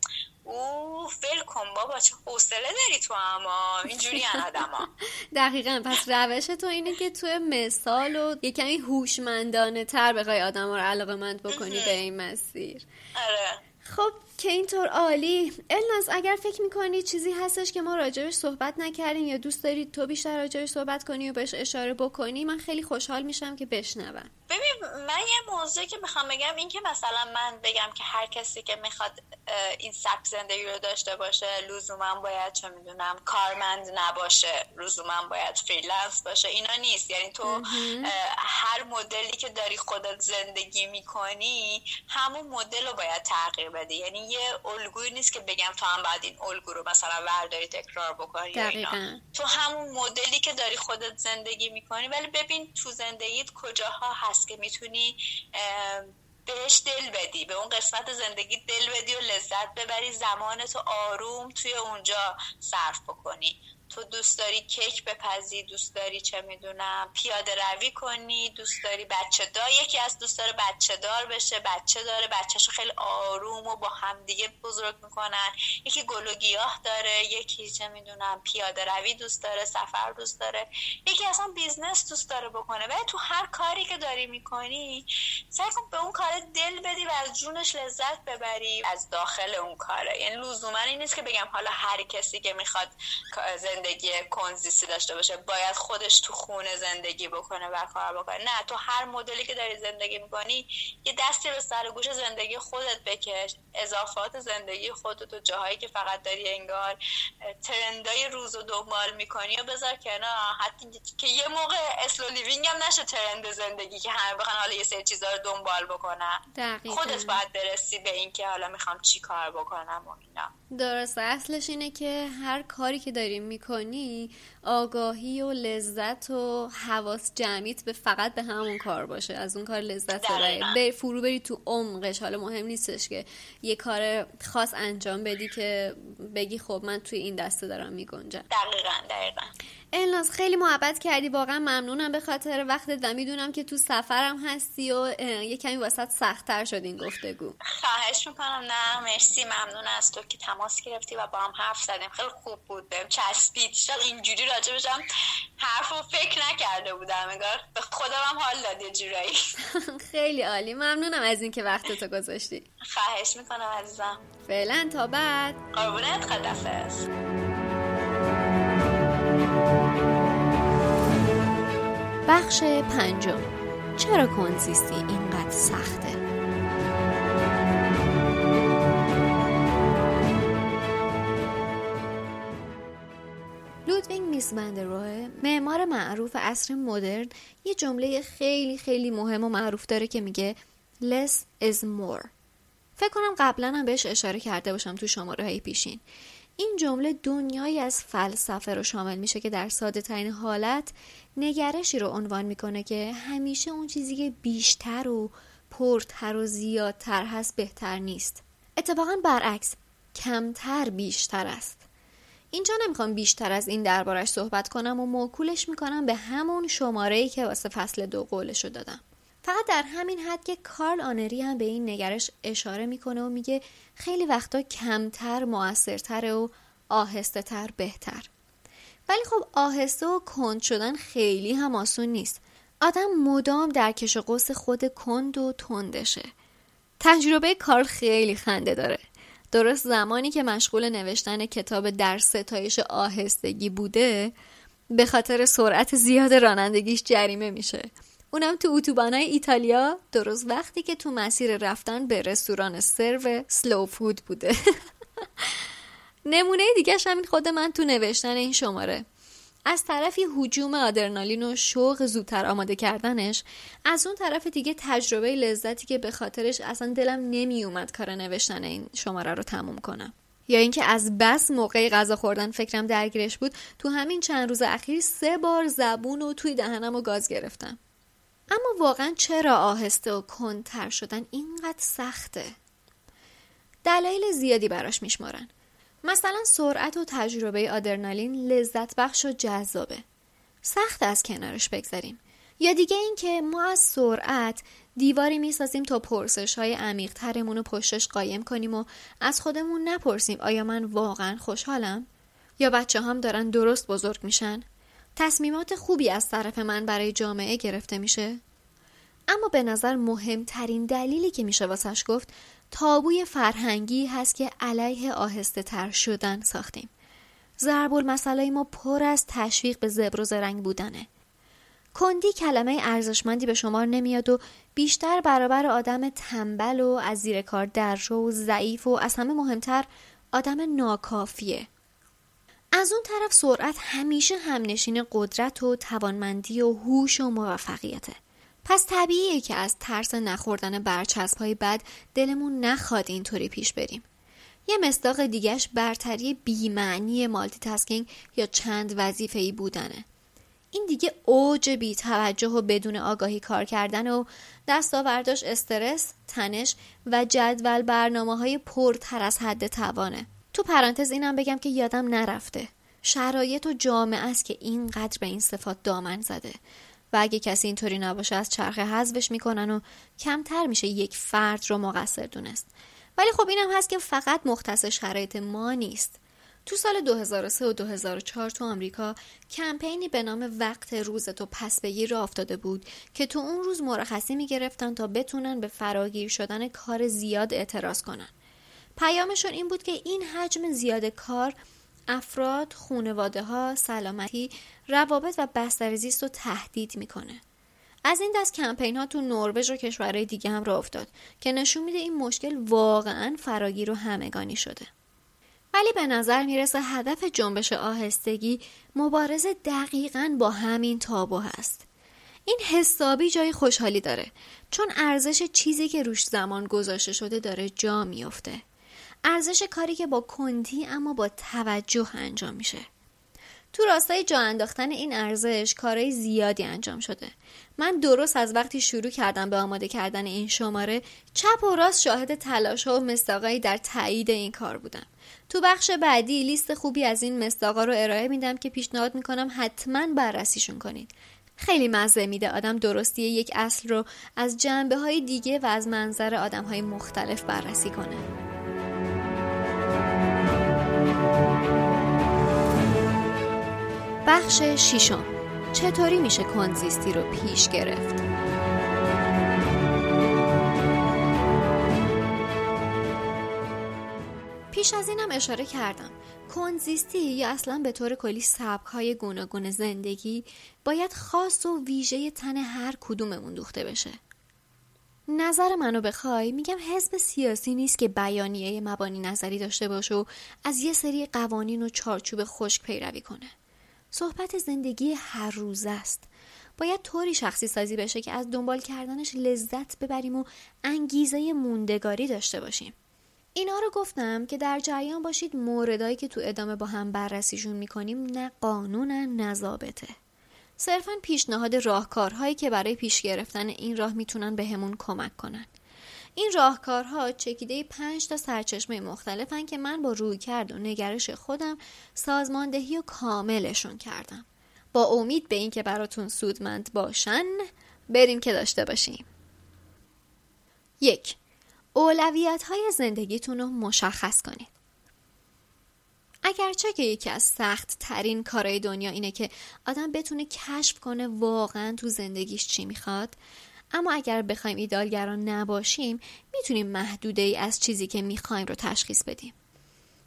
اوه فل کن بابا چه حوصله داری تو اما اینجوری آدما *laughs* دقیقا پس روش تو اینه که تو مثال و یه کمی هوشمندانه تر بخوای آدم رو علاقه مند بکنی به این مسیر. آره. خب که اینطور عالی. الناز اگر فکر می‌کنی چیزی هستش که ما راجبش صحبت نکردیم یا دوست دارید تو بیشتر راجبش صحبت کنی و بهش اشاره بکنی من خیلی خوشحال میشم که بشنوم. ببین من یه موضوعی که می‌خوام بگم این که مثلا من بگم که هر کسی که می‌خواد این سبک زندگی رو داشته باشه لزوما باید چه می‌دونم کارمند نباشه لزوما باید freelance باشه اینا نیست. یعنی تو هر مدلی که داری خودت زندگی می‌کنی همون مدل رو باید تغییر بدی. یعنی یه الگویی نیست که بگم تو هم باید این الگو رو مثلا ورداری تکرار بکنی اینا. تو همون مدلی که داری خودت زندگی می‌کنی. ولی ببین تو زندگیت کجاها هست. هست که می‌تونی بهش دل بدی به اون قسمت زندگی دل بدی و لذت ببری زمانتو آروم توی اونجا صرف بکنی. تو دوست داری کیک بپزی دوست داری چه می‌دونم پیاده روی کنی دوست داری بچه دار یکی از دوست داره بچه دار بشه بچه داره بچهشو خیلی آروم و با همدیگه بزرگ می‌کنن. یکی گل و گیاه داره یکی چه می‌دونم پیاده روی دوست داره سفر دوست داره. یکی اصلا business دوست داره بکنه. ولی تو هر کاری که داری می‌کنی سعی کن به اون کار دل بدی و از جونش لذت ببری. از داخل اون کاره. یعنی لزوما نیست که بگم حالا هر کسی که می‌خواد زندگی کنزیستی داشته باشه باید خودش تو خونه زندگی بکنه و کار بکنه. نه تو هر مدلی که داری زندگی می‌کنی یه دستی به سر گوش زندگی خودت بکش. اضافات زندگی خودت و جاهایی که فقط داری انگار ترندای روز و دنبال می‌کنی و بذار کنار. حتی که یه موقع slow living هم نشه trend زندگی که همه بخوان حالا یه سری چیزا رو دنبال بکنن. خودت باید برسی به اینکه حالا می‌خوام چی کار بکنم و اینا. درست اصلش اینه که هر کاری که داریم می‌کنی آگاهی و لذت و حواس جمعیت به فقط به همون کار باشه. از اون کار لذت ببری. فرو بری تو عمقش. حالا مهم نیستش که یه کار خاص انجام بدی که بگی خب من توی این دسته دارم میگنجم. دقیقا دقیقا. الناز خیلی محبت کردی واقعا ممنونم. به خاطر وقتت و می‌دونم که تو سفرم هستی و یه کمی واسط سختتر شد این گفتگو. خواهش می‌کنم. نه مرسی. ممنون از تو که تماس گرفتی و با هم حرف زدیم. خیلی خوب بود بهم چسبید. شد اینجوری راجع بشم حرف و فکر نکرده بودم. انگار به خودم هم حال داد یه جورایی. *laughs* خیلی عالی. ممنونم از اینکه وقتتو گذاشتی. خواهش می‌کنم عزیزم. فعلا تا بعد. قربونت خدافظ بخش پنجم. چرا کنزیستی اینقدر سخته؟ لودوینگ میس روه معمار معروف عصر مدرن یه جمله خیلی خیلی مهم و معروف داره که میگه less is more. فکر کنم قبلا هم بهش اشاره کرده باشم تو شماره های پیشین. این جمله دنیایی از فلسفه رو شامل میشه که در ساده ترین حالت نگرشی رو عنوان می‌کنه که همیشه اون چیزی که بیشتر و پرتر و زیادتر هست بهتر نیست. اتفاقا برعکس کمتر بیشتر است. اینجا نمی‌خوام بیشتر از این دربارش صحبت کنم و موکولش می‌کنم به همون شماره ای که واسه فصل دو قولشو دادم. فقط در همین حد که کارل آنری هم به این نگرش اشاره می‌کنه و میگه خیلی وقتا کمتر موثرتر و آهسته تر بهتر. ولی خب آهسته و کند شدن خیلی هم آسون نیست. آدم مدام در کش قوس خود کند و تندشه. تجربه کارل خیلی خنده داره. درست زمانی که مشغول نوشتن کتاب در ستایش آهستگی بوده به خاطر سرعت زیاد رانندگیش جریمه میشه. اونم تو اتوبانای ایتالیا. درست وقتی که تو مسیر رفتن به رستوران سرو سلو فود بوده. *laughs* نمونه دیگه همین خود من تو نوشتن این شماره. از طرفی حجوم آدرنالین و شوق زودتر آماده کردنش از اون طرف دیگه تجربه لذتی که به خاطرش اصلا دلم نمی اومد کار نوشتن این شماره رو تموم کنم. یا اینکه از بس موقع غذا خوردن فکرم درگیرش بود تو همین چند روز اخیر سه بار زبون و توی دهنم و گاز گرفتم. اما واقعا چرا آهسته و کندتر شدن اینقدر سخته؟ دلایل زیادی براش میشمارن. مثلا سرعت و تجربه آدرنالین لذت بخش و جذابه. سخت از کنارش بگذاریم. یا دیگه اینکه ما از سرعت دیواری می‌سازیم تا پرسش های عمیق رو پشتش قایم کنیم و از خودمون نپرسیم آیا من واقعا خوشحالم؟ یا بچه هم دارن درست بزرگ میشن؟ تصمیمات خوبی از طرف من برای جامعه گرفته میشه؟ اما به نظر مهمترین دلیلی که میشه واسش گفت تابوی فرهنگی هست که علیه آهسته تر شدن ساختیم. ضرب المثلای ما پر از تشویق به زبر و زرنگ بودنه. کندی کلمه ارزشمندی به شمار نمیاد و بیشتر برابر آدم تنبل و از زیر کار درجو و ضعیف و از همه مهمتر آدم ناکافیه. از اون طرف سرعت همیشه همنشین قدرت و توانمندی و هوش و موفقیته. پس طبیعیه که از ترس نخوردن برچسب های بد دلمون نخواد اینطوری پیش بریم. یه مصداق دیگهش برتری بیمعنی مالتی تاسکینگ یا چند وظیفه ای بودنه. این دیگه اوج بی توجه و بدون آگاهی کار کردن و دستاورداش استرس، تنش و جدول برنامه های پرتر از حد توانه. تو پرانتز اینم بگم که یادم نرفته. شرایط و جامعه است که اینقدر به این صفات دامن زده. و اگه کسی اینطوری نباشه از چرخه حذفش می‌کنن و کمتر میشه یک فرد رو مقصر دونست. ولی خب اینم هست که فقط مختص شرایط ما نیست. تو سال 2003 و 2004 تو آمریکا کمپینی به نام وقت روز تو پس بگیر را افتاده بود که تو اون روز مرخصی می‌گرفتن تا بتونن به فراگیر شدن کار زیاد اعتراض کنن. پیامشون این بود که این حجم زیاد کار افراد، خونواده ها، سلامتی، روابط و بستر زیست رو تهدید می‌کنه. از این دست کمپین ها تو نروژ و کشورهای دیگه هم را افتاد که نشون میده این مشکل واقعا فراگیر و همگانی شده. ولی به نظر می‌رسه هدف جنبش آهستگی مبارزه دقیقا با همین تابو هست. این حسابی جای خوشحالی داره چون ارزش چیزی که روش زمان گذاشته شده داره جا میافته. ارزش کاری که با کندی اما با توجه انجام میشه. تو راستای جا انداختن این ارزش کارهای زیادی انجام شده. من درست از وقتی شروع کردم به آماده کردن این شماره چپ و راست شاهد تلاش ها و مستاقایی در تایید این کار بودم. تو بخش بعدی لیست خوبی از این مستاقا رو ارائه میدم که پیشنهاد می‌کنم حتما بررسیشون کنید. خیلی مزه میده آدم درستی یک اصل رو از جنبه های دیگه و از منظر آدم های مختلف بررسی کنه. بخش ششم. چطوری میشه کنزیستی رو پیش گرفت؟ پیش از اینم اشاره کردم. کنزیستی یا اصلا به طور کلی سبک های گوناگون زندگی باید خاص و ویژه تن هر کدوممون دوخته بشه. نظر منو بخوای؟ میگم حزب سیاسی نیست که بیانیه مبانی نظری داشته باشه و از یه سری قوانین و چارچوب خشک پیروی کنه. صحبت زندگی هر روز است. باید طوری شخصی سازی بشه که از دنبال کردنش لذت ببریم و انگیزه موندگاری داشته باشیم. اینا رو گفتم که در جریان باشید موردایی که تو ادامه با هم بررسیشون می‌کنیم نه قانونن نه ضابطه. صرفا پیشنهاد راهکارهایی که برای پیش گرفتن این راه می‌تونن همون کمک کنن. این راهکارها چکیده پنج تا سرچشمه مختلفن که من با روی کرد و نگرش خودم سازماندهی و کاملشون کردم. با امید به اینکه براتون سودمند باشن بریم که داشته باشیم. یک اولویت های زندگیتون رو مشخص کنید. اگرچه که یکی از سخت ترین کارهای دنیا اینه که آدم بتونه کشف کنه واقعا تو زندگیش چی می‌خواد اما اگر بخوایم ایدالگران نباشیم می‌تونیم محدوده ای از چیزی که می‌خوایم رو تشخیص بدیم.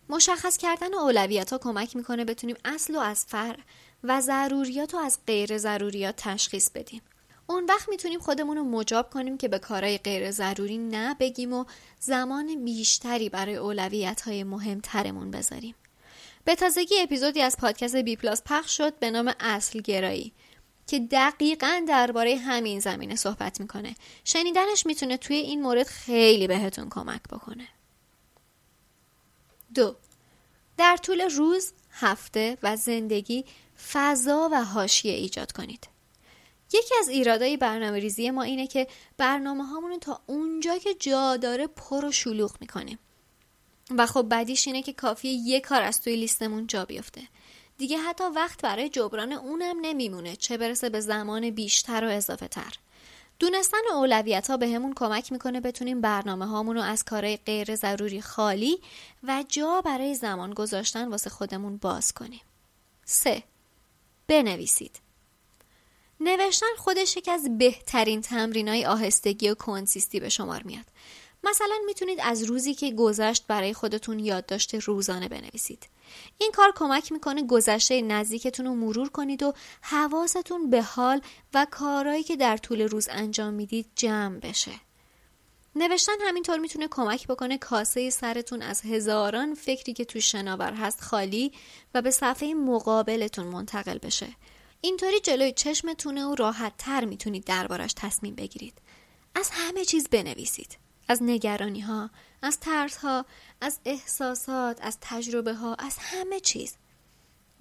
مشخص کردن اولویت ها کمک می‌کنه بتونیم اصل و از فر و ضروریات و از غیر ضروریات تشخیص بدیم. اون وقت می‌تونیم خودمون رو مجاب کنیم که به کارهای غیر ضروری نه بگیم و زمان بیشتری برای اولویت های مهمترمون بذاریم. به تازگی اپیزودی از پادکست بی پلاس پخش شد به نام اصل گرایی که دقیقا درباره همین زمینه صحبت می‌کنه. شنیدنش می‌تونه توی این مورد خیلی بهتون کمک بکنه. دو در طول روز، هفته و زندگی فضا و حاشیه ایجاد کنید. یکی از ایرادای برنامه ریزی ما اینه که برنامه هامون تا اونجا که جا داره پر و شلوغ می‌کنیم. و خب بعدیش اینه که کافیه یه کار از توی لیستمون جا بیفته. دیگه حتی وقت برای جبران اونم نمیمونه چه برسه به زمان بیشتر و اضافه تر دونستن اولویت ها به همون کمک می‌کنه بتونیم برنامه رو از کارهای غیر ضروری خالی و جا برای زمان گذاشتن واسه خودمون باز کنیم. 3. بنویسید. نوشتن خودش یکی از بهترین تمرین های آهستگی و کنسیستی به شمار میاد. مثلا می‌تونید از روزی که گذشت برای خودتون یادداشت روزانه بنویسید. این کار کمک می‌کنه گذشته نزدیکتون رو مرور کنید و حواستون به حال و کارهایی که در طول روز انجام می‌دید جمع بشه. نوشتن همینطور می‌تونه کمک بکنه کاسه سرتون از هزاران فکری که تو شناور هست خالی و به صفحه مقابلتون منتقل بشه. اینطوری جلوی چشمتونه و راحت تر می‌تونید دربارش تصمیم بگیرید. از همه چیز بنویسید. از نگرانی ها از ترس ها از احساسات از تجربه ها از همه چیز.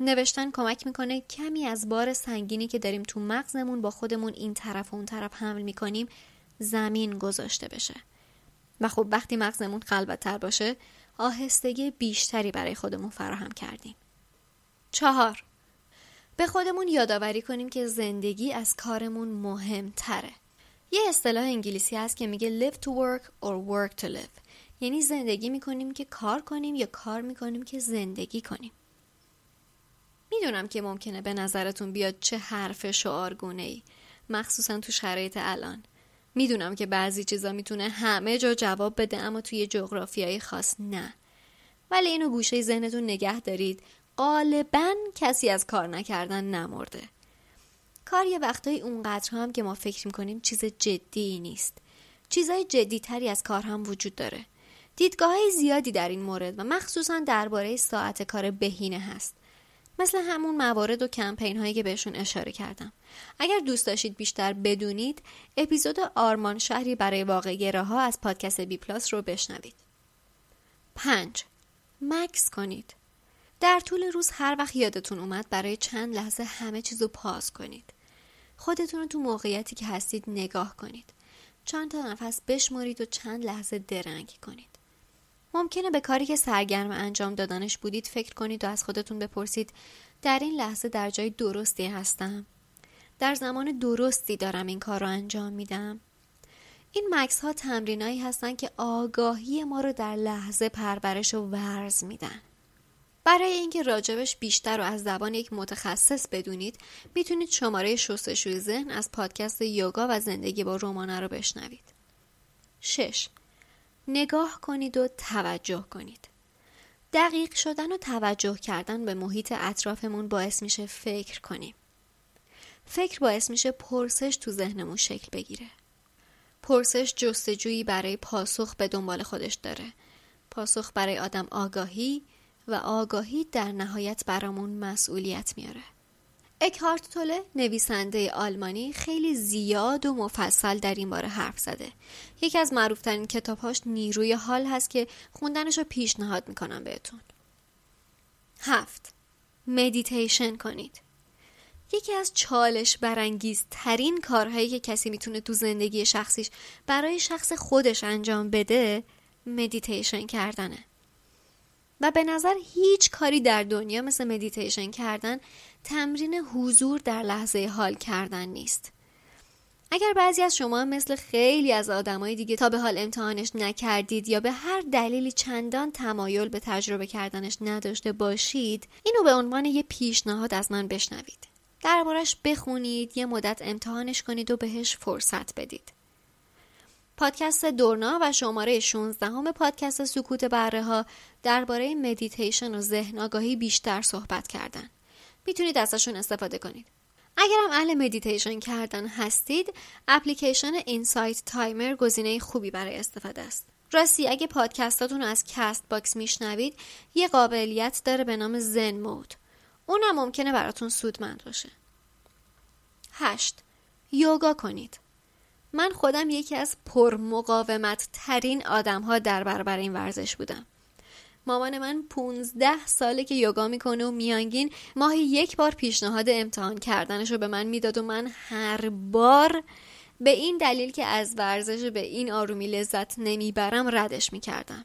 نوشتن کمک می‌کنه کمی از بار سنگینی که داریم تو مغزمون با خودمون این طرف و اون طرف حمل می‌کنیم زمین گذاشته بشه. و خب وقتی مغزمون خلوتتر باشه آهستگی بیشتری برای خودمون فراهم کردیم. چهار به خودمون یادآوری کنیم که زندگی از کارمون مهمتره. یه اصطلاح انگلیسی هست که میگه live to work or work to live. یعنی زندگی می‌کنیم که کار کنیم یا کار می‌کنیم که زندگی کنیم. می‌دونم که ممکنه به نظرتون بیاد چه حرف شعارگونه ای مخصوصا تو شرایط الان. می‌دونم که بعضی چیزا می‌تونه همه جا جواب بده اما توی جغرافیای خاص نه. ولی اینو گوشه ذهنتون نگه دارید. غالبا کسی از کار نکردن نمرده. کار یه وقتایی اونقدر هم که ما فکر می‌کنیم چیز جدی نیست. چیزای جدی تری از کار هم وجود داره. دیدگاه های زیادی در این مورد و مخصوصا درباره ساعت کار بهینه هست. مثل همون موارد و کمپین هایی که بهشون اشاره کردم. اگر دوست داشتید بیشتر بدونید اپیزود آرمان شهری برای واقع ها از پادکست بی پلاس رو بشنوید. 5. مکس کنید. در طول روز هر وقت یادتون اومد برای چند لحظه همه چیز رو پاس کنید. خودتون رو تو موقعیتی که هستید نگاه کنید. چند تا نفس بشمارید و چند لحظه درنگ کنید. ممکنه به کاری که سرگرم انجام دادنش بودید فکر کنید و از خودتون بپرسید در این لحظه در جای درستی هستم؟ در زمان درستی دارم این کار رو انجام میدم؟ این مکس ها تمرینایی هستن که آگاهی ما رو در لحظه پرورش و ورز میدن. برای اینکه راجبش بیشتر رو از زبان یک متخصص بدونید می‌تونید شماره شستشوی ذهن از پادکست یوگا و زندگی با رومانه رو بشنوید 6. نگاه کنید و توجه کنید. دقیق شدن و توجه کردن به محیط اطرافمون باعث میشه فکر کنیم. فکر باعث میشه پرسش تو ذهنمون شکل بگیره. پرسش جستجویی برای پاسخ به دنبال خودش داره. پاسخ برای آدم آگاهی و آگاهی در نهایت برامون مسئولیت میاره. اکهارت توله نویسنده آلمانی خیلی زیاد و مفصل در این باره حرف زده. یکی از معروفترین کتابهاش نیروی حال هست که خوندنش رو پیشنهاد می‌کنم بهتون. هفت مدیتیشن کنید. یکی از چالش برانگیز ترین کارهایی که کسی می‌تونه تو زندگی شخصیش برای شخص خودش انجام بده مدیتیشن کردنه. و به نظر هیچ کاری در دنیا مثل مدیتیشن کردن تمرین حضور در لحظه حال کردن نیست. اگر بعضی از شما مثل خیلی از آدمای دیگه تا به حال امتحانش نکردید یا به هر دلیلی چندان تمایل به تجربه کردنش نداشته باشید اینو به عنوان یه پیشنهاد از من بشنوید دربارش بخونید یه مدت امتحانش کنید و بهش فرصت بدید پادکست دورنا و شماره 16 همه پادکست سکوت بره ها درباره مدیتیشن و ذهن آگاهی بیشتر صحبت کردن. می‌تونید ازشون استفاده کنید. اگرم اهل مدیتیشن کردن هستید، اپلیکیشن Insight Timer گزینه خوبی برای استفاده است. راستی اگه پادکستاتون رو از Castbox میشنوید، یه قابلیت داره به نام Zen Mode. اونم ممکنه براتون سودمند باشه. 8. یوگا کنید. من خودم یکی از پرمقاومت ترین آدم ها در برابر این ورزش بودم. مامان من 15 ساله که یوگا می‌کنه و میانگین ماهی یک بار پیشنهاد امتحان کردنش رو به من می‌داد و من هر بار به این دلیل که از ورزش به این آرومی لذت نمی‌برم ردش می‌کردم.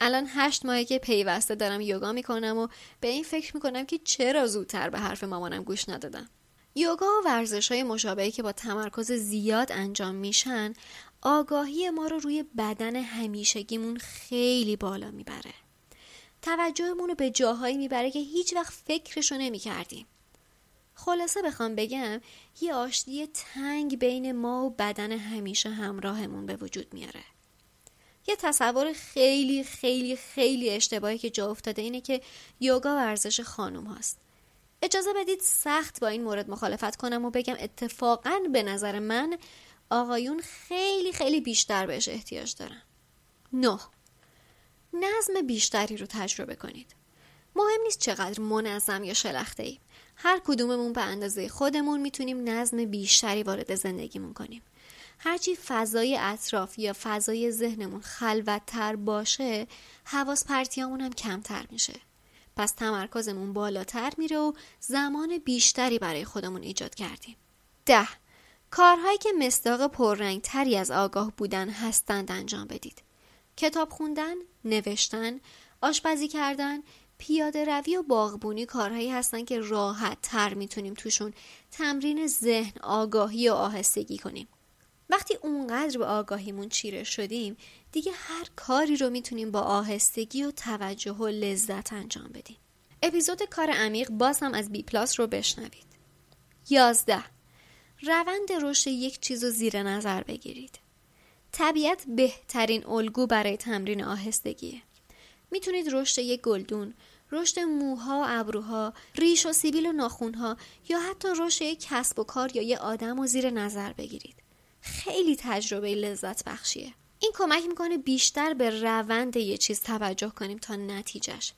الان هشت ماهی که پیوسته دارم یوگا می‌کنم و به این فکر می‌کنم که چرا زودتر به حرف مامانم گوش ندادم. یوگا و ورزش های مشابهی که با تمرکز زیاد انجام میشن آگاهی ما رو روی بدن همیشگیمون خیلی بالا می‌بره. توجهمون رو به جاهایی می‌بره که هیچ وقت فکرشو نمی کردیم. خلاصه بخوام بگم یه آشتی تنگ بین ما و بدن همیشه همراهمون به وجود میاره. یه تصور خیلی خیلی خیلی اشتباهی که جا افتاده اینه که یوگا ورزش خانوم هاست. اجازه بدید سخت با این مورد مخالفت کنم و بگم اتفاقا به نظر من آقایون خیلی خیلی بیشتر بهش احتیاج دارن. نه نظم بیشتری رو تجربه کنید. مهم نیست چقدر منظم یا شلخته ایم. هر کدوممون به اندازه خودمون می‌تونیم نظم بیشتری وارد زندگیمون کنیم. هرچی فضای اطراف یا فضای ذهنمون خلوتتر باشه حواس پرتیامون هم کمتر میشه. پس تمرکزمون بالاتر میره و زمان بیشتری برای خودمون ایجاد کردیم. ده کارهایی که مصداق پررنگ تری از آگاه بودن هستند انجام بدید. کتاب خوندن، نوشتن، آشپزی کردن، پیاده روی و باغبونی کارهایی هستن که راحت تر می‌تونیم توشون تمرین ذهن، آگاهی و آهستگی کنیم. وقتی اونقدر به آگاهیمون چیره شدیم دیگه هر کاری رو می‌تونیم با آهستگی و توجه و لذت انجام بدیم. اپیزود کار عمیق باز هم از بی پلاس رو بشنوید. یازده روند رشد یک چیز رو زیر نظر بگیرید. طبیعت بهترین الگو برای تمرین آهستگیه. می‌تونید رشد یک گلدون، رشد موها و ابروها، ریش و سیبیل و ناخونها یا حتی رشد یک کسب و کار یا یک آدم رو زیر نظر بگیرید. خیلی تجربه لذت بخشیه. این کمک می‌کنه بیشتر به روند یه چیز توجه کنیم تا نتیجهش.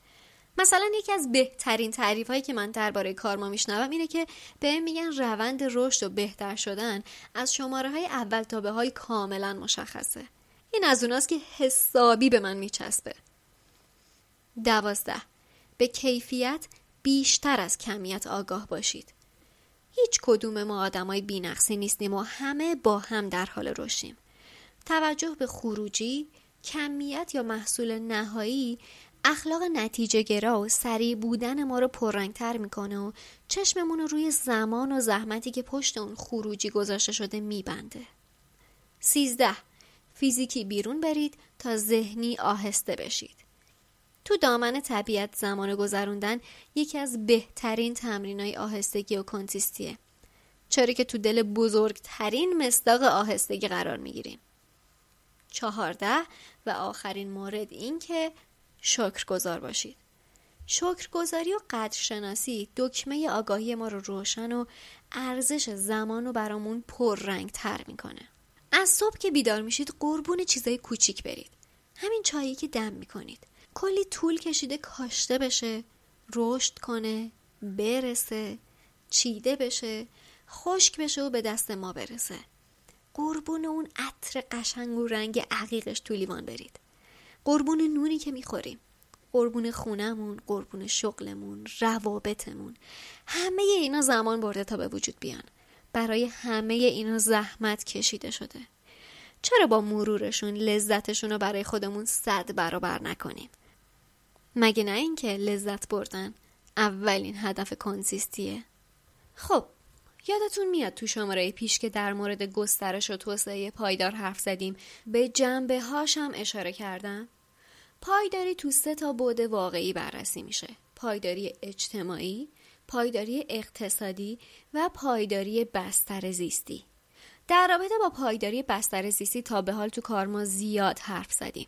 مثلا یکی از بهترین تعریف هایی که من درباره کارما میشنوم اینه که به میگن روند رشد و بهتر شدن از شماره های اول تا به های کاملا مشخصه این از اوناست که حسابی به من میچسبه دوازده به کیفیت بیشتر از کمیت آگاه باشید هیچ کدوم ما آدمای بینقصی نیستیم و همه با هم در حال رشدیم توجه به خروجی کمیت یا محصول نهایی اخلاق نتیجه گرا و سریع بودن ما رو پررنگتر می‌کنه و چشممون رو روی زمان و زحمتی که پشت اون خروجی گذاشته شده میبنده. سیزده فیزیکی بیرون برید تا ذهنی آهسته بشید. تو دامن طبیعت زمان گذروندن یکی از بهترین تمرین های آهستگی و کنتیستیه. چرا که تو دل بزرگترین مصداق آهستگی قرار می‌گیریم. چهارده و آخرین مورد این که گذار باشید. شکرگزاری و قدرشناسی دکمه آگاهی ما رو روشن و ارزش زمان رو برامون پررنگ تر می‌کنه. از صبح که بیدار میشید قربون چیزای کوچیک برید. همین چایی که دم می‌کنید. کلی طول کشیده کاشته بشه، رشد کنه، برسه، چیده بشه، خشک بشه و به دست ما برسه. قربون اون عطر قشنگ و رنگ عقیقش تو لیوان برید. قربون نونی که می‌خوریم. قربون خونمون قربون شغلمون روابطمون. همه اینا زمان برده تا به وجود بیان. برای همه اینا زحمت کشیده شده. چرا با مرورشون لذتشون رو برای خودمون صد برابر نکنیم؟ مگه نه اینکه لذت بردن اولین هدف کنسیستیه. خب یادتون میاد تو شماره پیش که در مورد گسترش و توسعه پایدار حرف زدیم به جنبه هاشم اشاره کردم؟ پایداری تو سه تا بعد واقعی بررسی میشه. پایداری اجتماعی پایداری اقتصادی و پایداری بستر زیستی. در رابطه با پایداری بستر زیستی تا به حال تو کار ما زیاد حرف زدیم.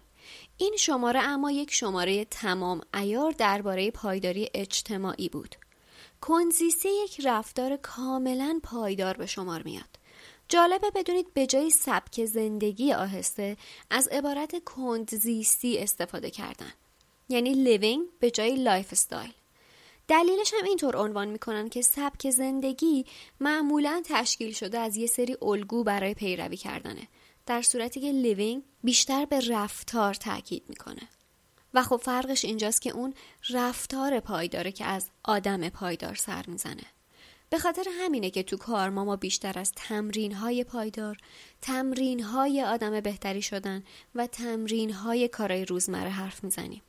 این شماره اما یک شماره تمام ایار درباره پایداری اجتماعی بود. کندزیستی یک رفتار کاملا پایدار به شمار میاد. جالبه بدونید به جای سبک زندگی آهسته از عبارت کندزیستی استفاده کردن. یعنی living به جای lifestyle دلیلش هم اینطور عنوان می‌کنن که سبک زندگی معمولا تشکیل شده از یه سری الگو برای پیروی کردنه. در صورتی که living بیشتر به رفتار تاکید می‌کنه. و خب فرقش اینجاست که اون رفتار پایداره که از آدم پایدار سر می‌زنه. به خاطر همینه که تو کار ما, ما بیشتر از تمرین های پایدار تمرین های آدم بهتری شدن و تمرین های کارای روزمره حرف می‌زنیم.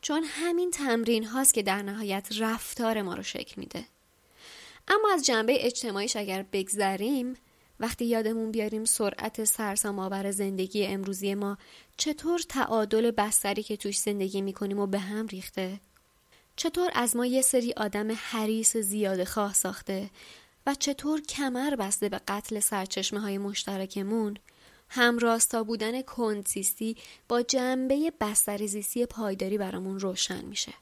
چون همین تمرین هاست که در نهایت رفتار ما رو شکل میده. اما از جنبه اجتماعیش اگر بگذریم وقتی یادمون بیاریم سرعت سرسام آور زندگی امروزی ما چطور تعادل بستری که توش زندگی می‌کنیم و به هم ریخته چطور از ما یه سری آدم حریص زیاد خواه ساخته و چطور کمر بسته به قتل سرچشمه های مشترکمون همراستا بودن کنسیستی با جنبه بسترزیستی پایداری برامون روشن میشه.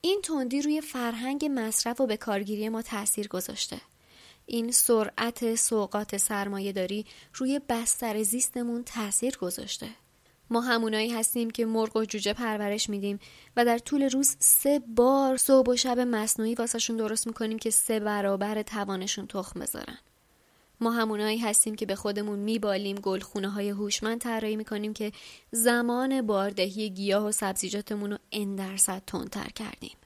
این تندی روی فرهنگ مصرف و به کارگیری ما تاثیر گذاشته. این سرعت سوقات سرمایه داری روی بستر زیستمون تاثیر گذاشته. ما همونایی هستیم که مرغ و جوجه پرورش میدیم و در طول روز سه بار صبح و شب مصنوعی واسهشون درست می‌کنیم که سه برابر توانشون تخم بذارن. ما همونایی هستیم که به خودمون میبالیم گلخونه های هوشمند طراحی می‌کنیم که زمان باردهی گیاه و سبزیجاتمون رو ان درصد تندتر کردیم.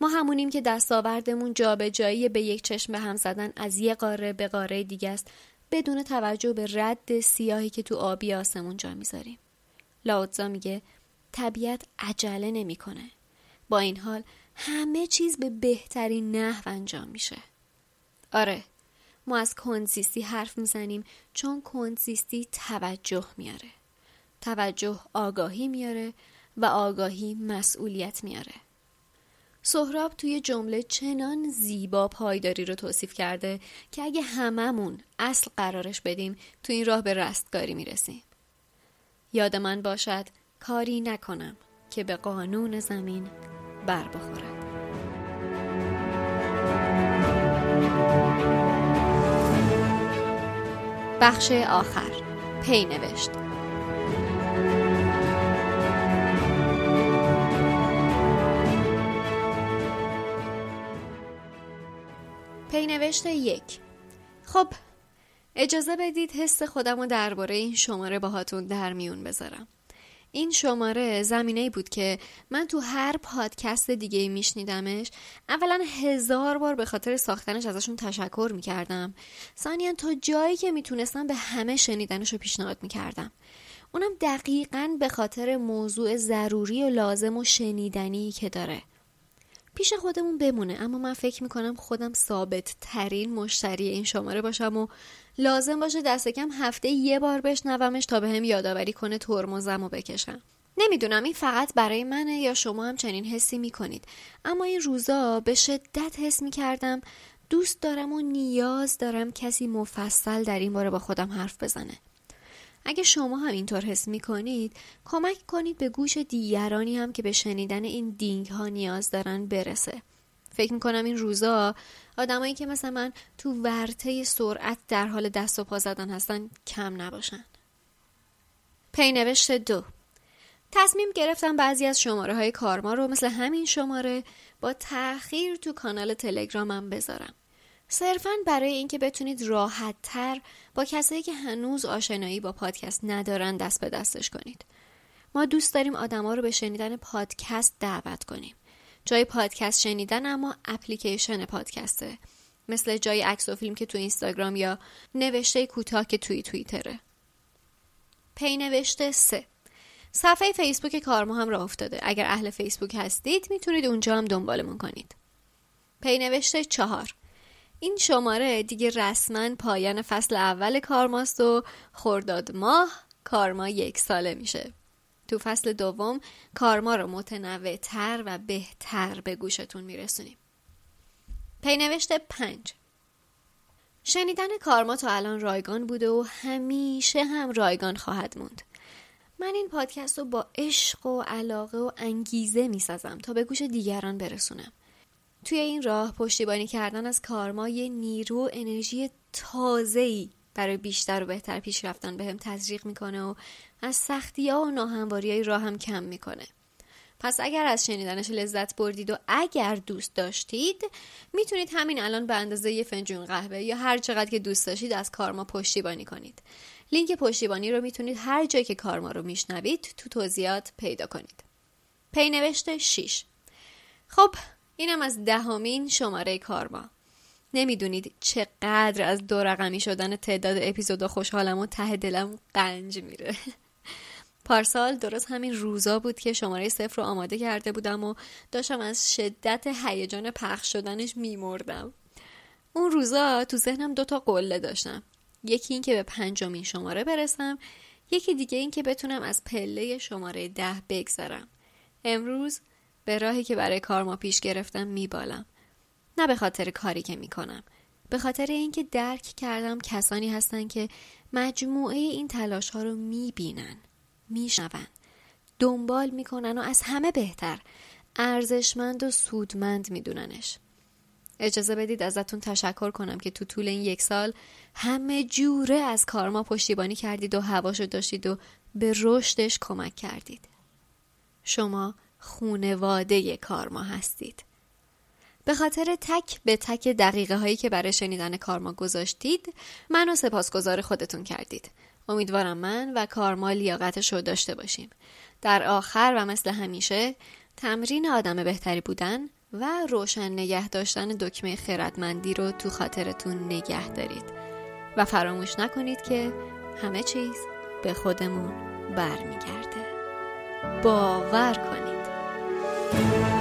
ما همونیم که دستاوردمون جابجایی به یک چشم به هم زدن از یه قاره به قاره دیگه است بدون توجه به رد سیاهی که تو آبی آسمون جا می‌ذاریم. لاوتزا میگه طبیعت عجله نمی‌کنه. با این حال همه چیز به بهترین نحو انجام میشه. آره ما از کنزیستی حرف می‌زنیم چون کنزیستی توجه میاره. توجه آگاهی میاره و آگاهی مسئولیت میاره. سهراب توی جمله چنان زیبا پایداری رو توصیف کرده که اگه هممون اصل قرارش بدیم تو این راه به رستگاری می‌رسیم. یاد من باشد کاری نکنم که به قانون زمین بر بخورد. بخش آخر پی نوشت. پینوشت یک. خب اجازه بدید حس خودم رو درباره این شماره باهاتون در میون بذارم. این شماره زمینه بود که من تو هر پادکست دیگه میشنیدمش اولا هزار بار به خاطر ساختنش ازشون تشکر می‌کردم. ثانیا تا جایی که می‌تونستم به همه شنیدنش رو پیشنهاد می‌کردم. اونم دقیقا به خاطر موضوع ضروری و لازم و شنیدنی که داره. پیش خودمون بمونه. اما من فکر می‌کنم خودم ثابت ترین مشتری این شماره باشم و لازم باشه دست کم هفته یه بار بشنومش تا به هم یادآوری کنه ترمزم و بکشم. نمی‌دونم این فقط برای منه یا شما هم چنین حسی می‌کنید. اما این روزا به شدت حس می‌کردم دوست دارم و نیاز دارم کسی مفصل در این باره با خودم حرف بزنه. اگه شما هم اینطور حس می کنید کمک کنید به گوش دیگرانی هم که به شنیدن این دینگ ها نیاز دارن برسه. فکر کنم این روزا آدمایی که مثل من تو ورته سرعت در حال دست و پا زدن هستن کم نباشن. پینوشت دو. تصمیم گرفتم بعضی از شماره های کارما رو مثل همین شماره با تأخیر تو کانال تلگرامم بذارم. صرفا برای اینکه بتونید راحت تر با کسایی که هنوز آشنایی با پادکست ندارن دست به دستش کنید. ما دوست داریم آدما رو به شنیدن پادکست دعوت کنیم. جای پادکست شنیدن اما اپلیکیشن پادکسته. مثل جای عکس و فیلم که تو اینستاگرام یا نوشته کوتاه که توی توییتره. پی نوشته سه صفحه فیسبوک کارما هم راه افتاده. اگر اهل فیسبوک هستید می‌تونید اونجا هم دنبالمون کنید. پی نوشته چهار این شماره دیگه رسما پایان فصل اول کارماست و خرداد ماه کارما یک ساله میشه. تو فصل دوم کارما رو متنوع تر و بهتر به گوشتون میرسونیم. پینوشت پنج. شنیدن کارما تا الان رایگان بوده و همیشه هم رایگان خواهد موند. من این پادکست رو با عشق و علاقه و انگیزه می‌سازم تا به گوش دیگران برسونم. توی این راه پشتیبانی کردن از کارما یه نیرو انرژی تازه‌ای برای بیشتر و بهتر پیش رفتن بهم به تزریق می‌کنه و از سختی ها و ناهمواری های راه هم کم می‌کنه. پس اگر از شنیدنش لذت بردید و اگر دوست داشتید می‌تونید همین الان به اندازه یه فنجون قهوه یا هر چقدر که دوست داشتید از کارما پشتیبانی کنید. لینک پشتیبانی رو می‌تونید هر جایی که کارما رو میشنوید تو توضیحات پیدا کنید. پی نوشته 6 خب اینم از دهمین شماره کارما. نمی‌دونید چقدر از دو رقمی شدن تعداد اپیزودا خوشحالم و ته دلم قنج میره. *laughs* پارسال درست همین روزا بود که شماره صفر رو آماده کرده بودم و داشتم از شدت هیجان پخش شدنش میمردم. اون روزا تو ذهنم دوتا قله داشتم. یکی این که به پنجمین شماره برسم یکی دیگه این که بتونم از پله شماره ده بگذرم. امروز به راهی که برای کار ما پیش گرفتم میبالم. نه به خاطر کاری که می‌کنم. به خاطر اینکه درک کردم کسانی هستن که مجموعه این تلاش ها رو می‌بینن میشنون دنبال می‌کنن و از همه بهتر ارزشمند و سودمند میدوننش. اجازه بدید ازتون تشکر کنم که تو طول این یک سال همه جوره از کارما پشتیبانی کردید و هواشو داشتید و به رشدش کمک کردید. شما خونواده کارما هستید. به خاطر تک به تک دقیقه هایی که برای شنیدن کارما گذاشتید منو سپاسگزار خودتون کردید. امیدوارم من و کارما لیاقتش رو داشته باشیم. در آخر و مثل همیشه تمرین آدم بهتری بودن و روشن نگه داشتن دکمه خردمندی رو تو خاطرتون نگه دارید و فراموش نکنید که همه چیز به خودمون برمیگرده باور کنید thank you